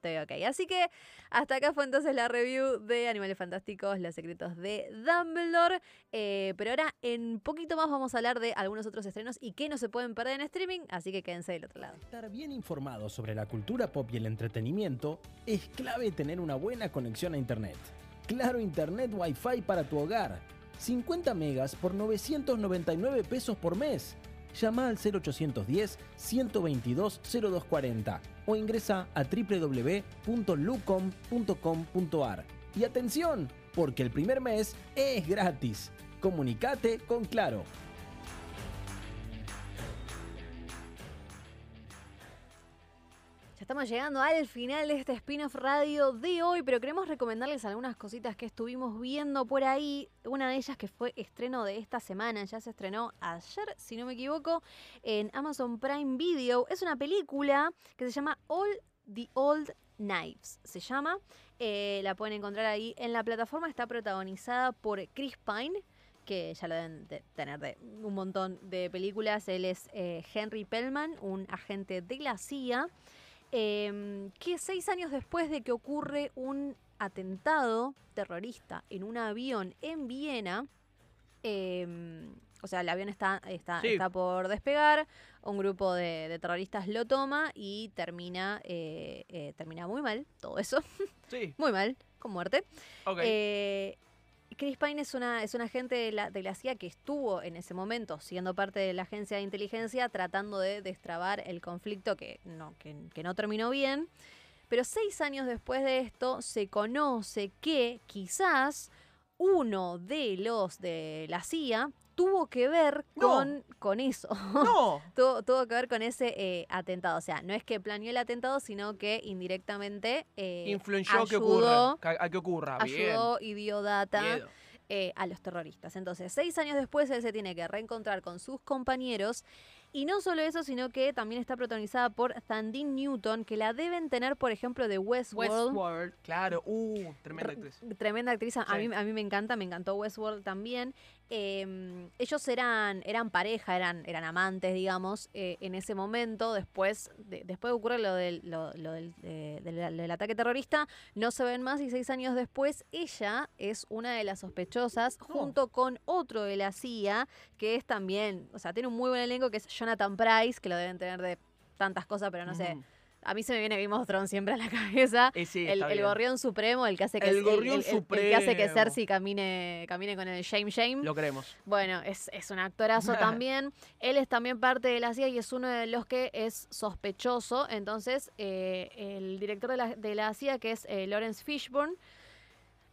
Así que hasta acá fue entonces la review de Animales Fantásticos, Los Secretos de Dumbledore. Eh, pero ahora en poquito más vamos a hablar de algunos otros estrenos y que no se pueden perder en streaming, así que quédense del otro lado. Estar bien informado sobre la cultura pop y el entretenimiento es clave tener una buena conexión a Internet. Claro Internet Wi-Fi para tu hogar. 50 megas por 999 pesos por mes. Llama al 0810-122-0240 o ingresa a www.lucom.com.ar. Y atención, porque el primer mes es gratis. Comunicate con Claro. Estamos llegando al final de este spin-off radio de hoy, pero queremos recomendarles algunas cositas que estuvimos viendo por ahí. Una de ellas que fue estreno de esta semana, ya se estrenó ayer, si no me equivoco, en Amazon Prime Video. Es una película que se llama All the Old Knives. Se llama. Eh, la pueden encontrar ahí en la plataforma. Está protagonizada por Chris Pine que ya lo deben de tener de un montón de películas. Él es eh, Henry Pellman, un agente de la CIA, em, que seis años después de que ocurre un atentado terrorista en un avión en Viena, em, o sea, el avión está, está, Sí. está por despegar, un grupo de, de terroristas lo toma y termina, eh, eh, termina muy mal, todo eso, Sí, muy mal, con muerte. ok. Chris Pine es una, es un agente de la, de la CIA que estuvo en ese momento siendo parte de la agencia de inteligencia tratando de destrabar el conflicto que no, que, que no terminó bien. Pero seis años después de esto se conoce que quizás uno de los de la CIA tuvo que ver No. con, con eso. no, tuvo, tuvo que ver con ese eh, atentado. O sea, no es que planeó el atentado, sino que indirectamente eh, influyó que ocurra, a, que ocurra. Bien. ayudó y dio data eh, a los terroristas. Entonces, seis años después, él se tiene que reencontrar con sus compañeros. Y no solo eso, sino que también está protagonizada por Thandine Newton, que la deben tener, por ejemplo, de Westworld. Westworld. Claro, uh, tremenda R- actriz. Tremenda actriz, a, a Sí. mí, a mí me encanta, me encantó Westworld también. Eh, ellos eran, eran pareja, eran, eran amantes, digamos, eh, en ese momento. Después, de- después ocurre lo, del, lo, lo del, eh, del- del ataque terrorista, no se ven más y seis años después ella es una de las sospechosas junto con otro de la CIA, que es también, o sea, tiene un muy buen elenco, que es Jonathan Price, que lo deben tener de tantas cosas, pero no sé. A mí se me viene Game of Thrones siempre a la cabeza. Eh, sí, El, gorrión supremo, el que hace que El gorrión el, el- el que hace que supremo. Cersei camine, camine con el shame shame. Lo queremos. Bueno, es, es un actorazo también. Él es también parte de la CIA y es uno de los que es sospechoso. Entonces, eh, el director de la, de la CIA, que es eh, Lawrence Fishburne,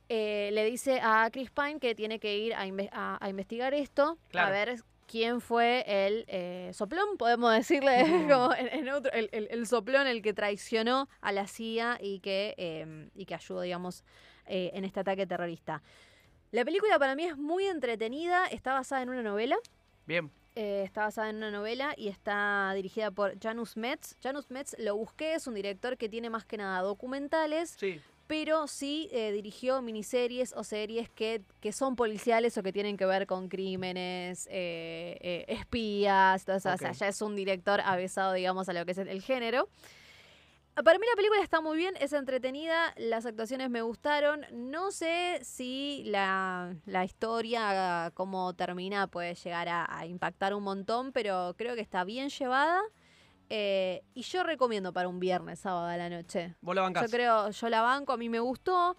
eh, le dice a Chris Pine que tiene que ir a, inve- a- a investigar esto, Claro. a ver quién fue el eh, soplón, podemos decirle, como en, en otro, el, el- el soplón, el que traicionó a la CIA y que, eh, y que ayudó, digamos, eh, en este ataque terrorista. La película para mí es muy entretenida, está basada en una novela. Bien. eh, está basada en una novela y está dirigida por Janus Metz. Janus Metz lo busqué, es un director que tiene más que nada documentales, Sí. Pero sí eh, dirigió miniseries o series que, que son policiales o que tienen que ver con crímenes, eh, eh, espías, todo eso. O sea, ya es un director avesado, digamos, a lo que es el, el género. Para mí la película está muy bien, es entretenida, las actuaciones me gustaron. No sé si la, la historia, cómo termina, puede llegar a, a impactar un montón, pero creo que está bien llevada. Eh, y yo recomiendo para un viernes, sábado a la noche. Vos la bancás. Yo creo, yo la banco, a mí me gustó.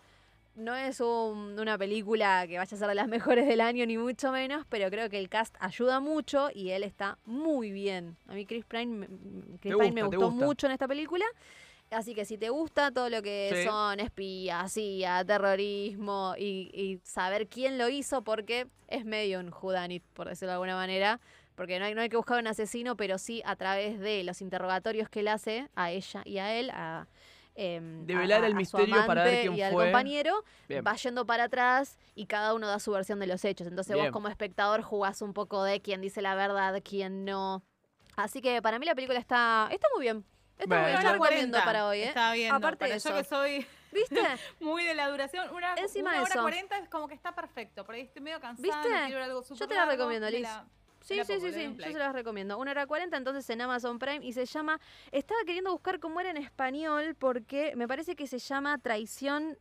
No es un- una película que vaya a ser de las mejores del año, ni mucho menos, pero creo que el cast ayuda mucho y él está muy bien. A mí Chris Pine, me- Chris Pine me gusta, te gustó gusta. mucho en esta película. Así que si te gusta todo lo que Sí. son espías, CIA, terrorismo y, y saber quién lo hizo, porque es medio un whodunit, por decirlo de alguna manera, porque no hay, no hay que buscar un asesino, pero sí a través de los interrogatorios que él hace a ella y a él, a, em, Develar el misterio para ver quién y al fue. compañero, Bien. va yendo para atrás y cada uno da su versión de los hechos. Entonces Bien. vos como espectador jugás un poco de quién dice la verdad, quién no. Así que para mí la película está, está muy bien. Está muy bien, yo recomiendo 40 para hoy, ¿eh? Estaba viendo. Aparte para de yo eso. que soy ¿Viste? muy de la duración, una, Encima una hora eso. 40 es como que está perfecto. Por ahí estoy medio cansada. ¿Viste? no quiero ver algo Yo súper te la largo, recomiendo, Liz. la- Sí, sí, sí, sí. Yo se las recomiendo. Una hora 40 entonces en Amazon Prime y se llama. Estaba queriendo buscar cómo era en español porque me parece que se llama Traición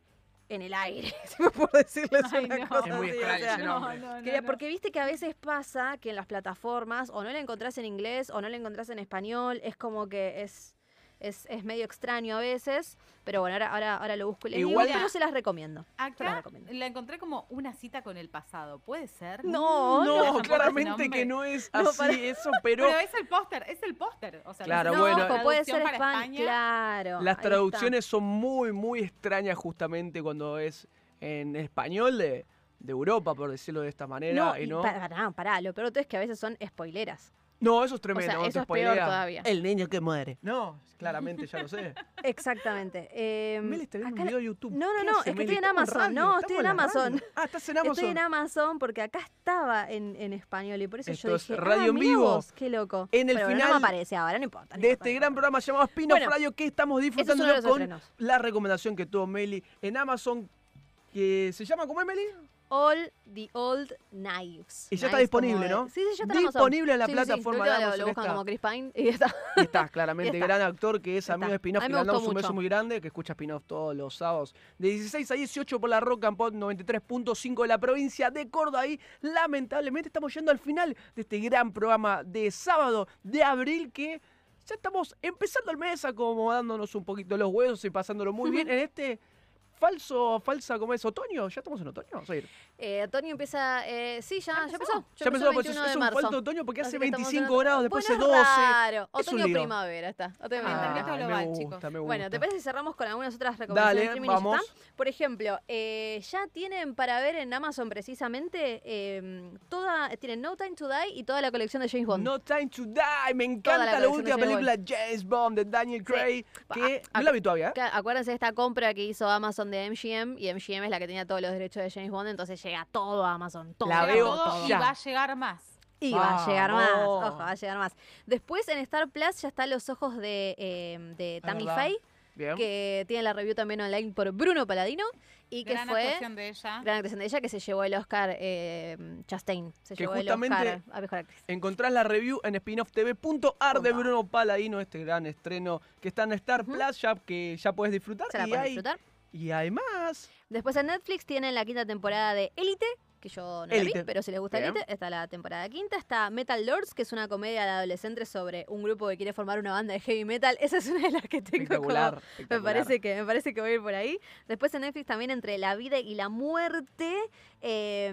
en el aire. si me puedo decirles Ay, una no. cosa Es muy así, o extraño sea, ese No, nombre. no, no, Quería- no. Porque viste que a veces pasa que en las plataformas o no la encontrás en inglés o no la encontrás en español. Es como que es. Es, es medio extraño a veces, pero bueno, ahora, ahora, ahora lo busco y les Igual- digo, pero se las recomiendo. Se las Acá recomiendo. la encontré como una cita con el pasado. ¿Puede ser? No, No, ese claramente que no es No, así para- eso, pero Pero es el póster, es el póster. O sea, Claro, no bueno. Ojo, puede ser traducción para España. Claro. las traducciones son muy, muy extrañas justamente cuando es en español de, de Europa, por decirlo de esta manera. No, y no, pará, pará, lo peor de todo es que a veces son spoileras. No, eso es tremendo. O sea, eso te es peor todavía. El niño que muere. No, claramente ya lo sé. Exactamente. Eh, Meli está viendo acá un la- video de YouTube. No, no, ¿Qué no, hace, es que Meli? estoy en Amazon. No, estoy en Amazon. radio. Ah, estás en Amazon. Estoy en Amazon porque acá estaba en, en español y por eso Esto yo es dije, radio ah, en vivo. vos, qué loco. En el Pero final no me aparece ahora, no importa. no de importa, este no gran programa llamado Spin Bueno, Radio que estamos es disfrutando con estrenos. la recomendación que tuvo Meli en Amazon que se llama ¿cómo es Meli? All the Old Knives. Y ya está disponible, ¿no? Sí, sí, ya está. Disponible en la plataforma de Amazon Lo buscan como Chris Pine y está. Y está, claramente, gran actor que es amigo de Spinoff, le mandamos un beso muy grande, que escucha Spinoff todos los sábados. De 16 a 18 por la Rock and Pop 93.5 de la provincia de Córdoba. Y lamentablemente estamos yendo al final de este gran programa de sábado de abril que ya estamos empezando el mes acomodándonos un poquito los huesos y pasándolo muy bien en este falso, falsa, como es? ¿Otoño? ¿Ya estamos en otoño? Ir. Eh, Otoño empieza. eh, sí, ya, ya empezó. Ya empezó, pues 21 es, de es un falso otoño porque Así hace que estamos 25 en- grados, después Bueno, hace 12. Claro. Es un Otoño primavera está. Otoño Ah, me global, gusta, chicos. me Bueno, ¿te parece si cerramos con algunas otras recomendaciones de Dale, ya vamos. Por ejemplo, eh, ya tienen para ver en Amazon precisamente eh, toda, tienen No Time to Die y toda la colección de James Bond. No Time to Die, me la encanta la, colección última de James película James Bond de Daniel Craig, que Ah, no la vi todavía. ¿eh? Acuérdense de esta compra que hizo Amazon de MGM y MGM es la que tenía todos los derechos de James Bond, entonces llega todo a Amazon. Todo, La veo todo, y ya. va a llegar más. Y va a llegar más, ojo, va a llegar más. Después en Star Plus ya están los ojos de, eh, de Tammy. Faye, Bien. que tiene la review también online por Bruno Paladino y que Gran fue actuación de ella. gran actuación de ella que se llevó el Oscar eh, Chastain, se Que llevó el justamente- Oscar a mejor actriz. Encontrás la review en spinofftv.ar de Punto. Bruno Paladino, este gran estreno que está en Star. Plus, ya que ya puedes disfrutar. Se la y, hay, disfrutar. Y además, Después en Netflix tienen la quinta temporada de Élite, que yo no la vi, pero si les gusta Bien. Élite, está la temporada quinta. Está Metal Lords, que es una comedia de adolescentes sobre un grupo que quiere formar una banda de heavy metal. Esa es una de las que tengo como- espectacular. Me espectacular. parece, que, me parece que voy a ir por ahí. Después en Netflix también entre la vida y la muerte. eh,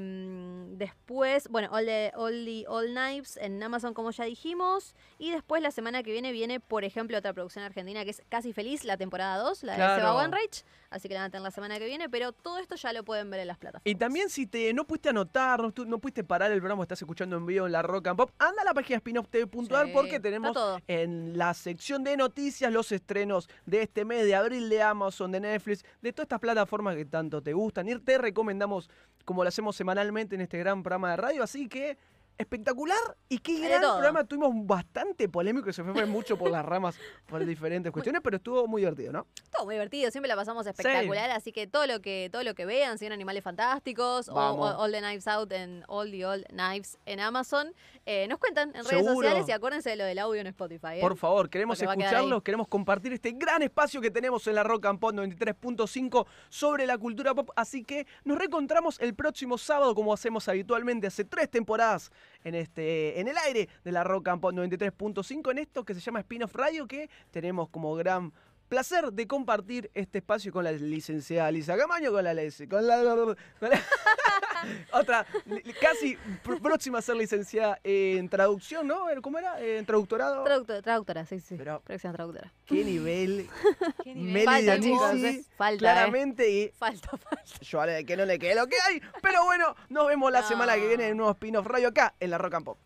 después, bueno, All the, All the All Knives en Amazon, como ya dijimos. Y después la semana que viene viene, por ejemplo, otra producción argentina que es Casi Feliz, la temporada 2, la de. Seba Wanreich. Así que la van a tener la semana que viene. Pero todo esto ya lo pueden ver en las plataformas. Y también si te no pudiste anotar, no, no pudiste parar el programa, estás escuchando en vivo en la Rock and Pop, anda a la página spinofftv.ar Sí, porque tenemos en la sección de noticias los estrenos de este mes de abril de Amazon, de Netflix, de todas estas plataformas que tanto te gustan. Y te recomendamos como lo hacemos semanalmente en este gran programa de radio, así que espectacular y qué gran programa. Tuvimos bastante polémico, se fue mucho por las ramas por diferentes cuestiones, pero estuvo muy divertido, ¿no? Todo muy divertido, siempre la pasamos espectacular, así que todo lo que todo lo que vean, si Animales Fantásticos o, All the Knives Out en All the Old Knives en Amazon, eh, nos cuentan en redes sociales y acuérdense de lo del audio en Spotify. ¿eh? Por favor, queremos Porque escucharlos, queremos compartir este gran espacio que tenemos en la Rock and Pop 93.5 sobre la cultura pop. Así que nos reencontramos el próximo sábado, como hacemos habitualmente hace tres temporadas en, este, en el aire de la Rock Pop 93.5, en esto que se llama Spin-off Radio, que tenemos como gran placer de compartir este espacio con la licenciada Lisa Camaño, con la, con la- otra, casi pr- próxima a ser licenciada en traducción, ¿no? ¿Cómo era? En traductorado. Traductora, traductora, sí, sí. Pero- Próxima traductora. Qué nivel. ¿Qué nivel? Falta, chicos, ¿eh? Falta, claramente. Y Falta, falta. yo haré que no le quede lo que hay. Pero bueno, nos vemos la No. semana que viene en un nuevo spin-off radio acá en la Rock and Pop.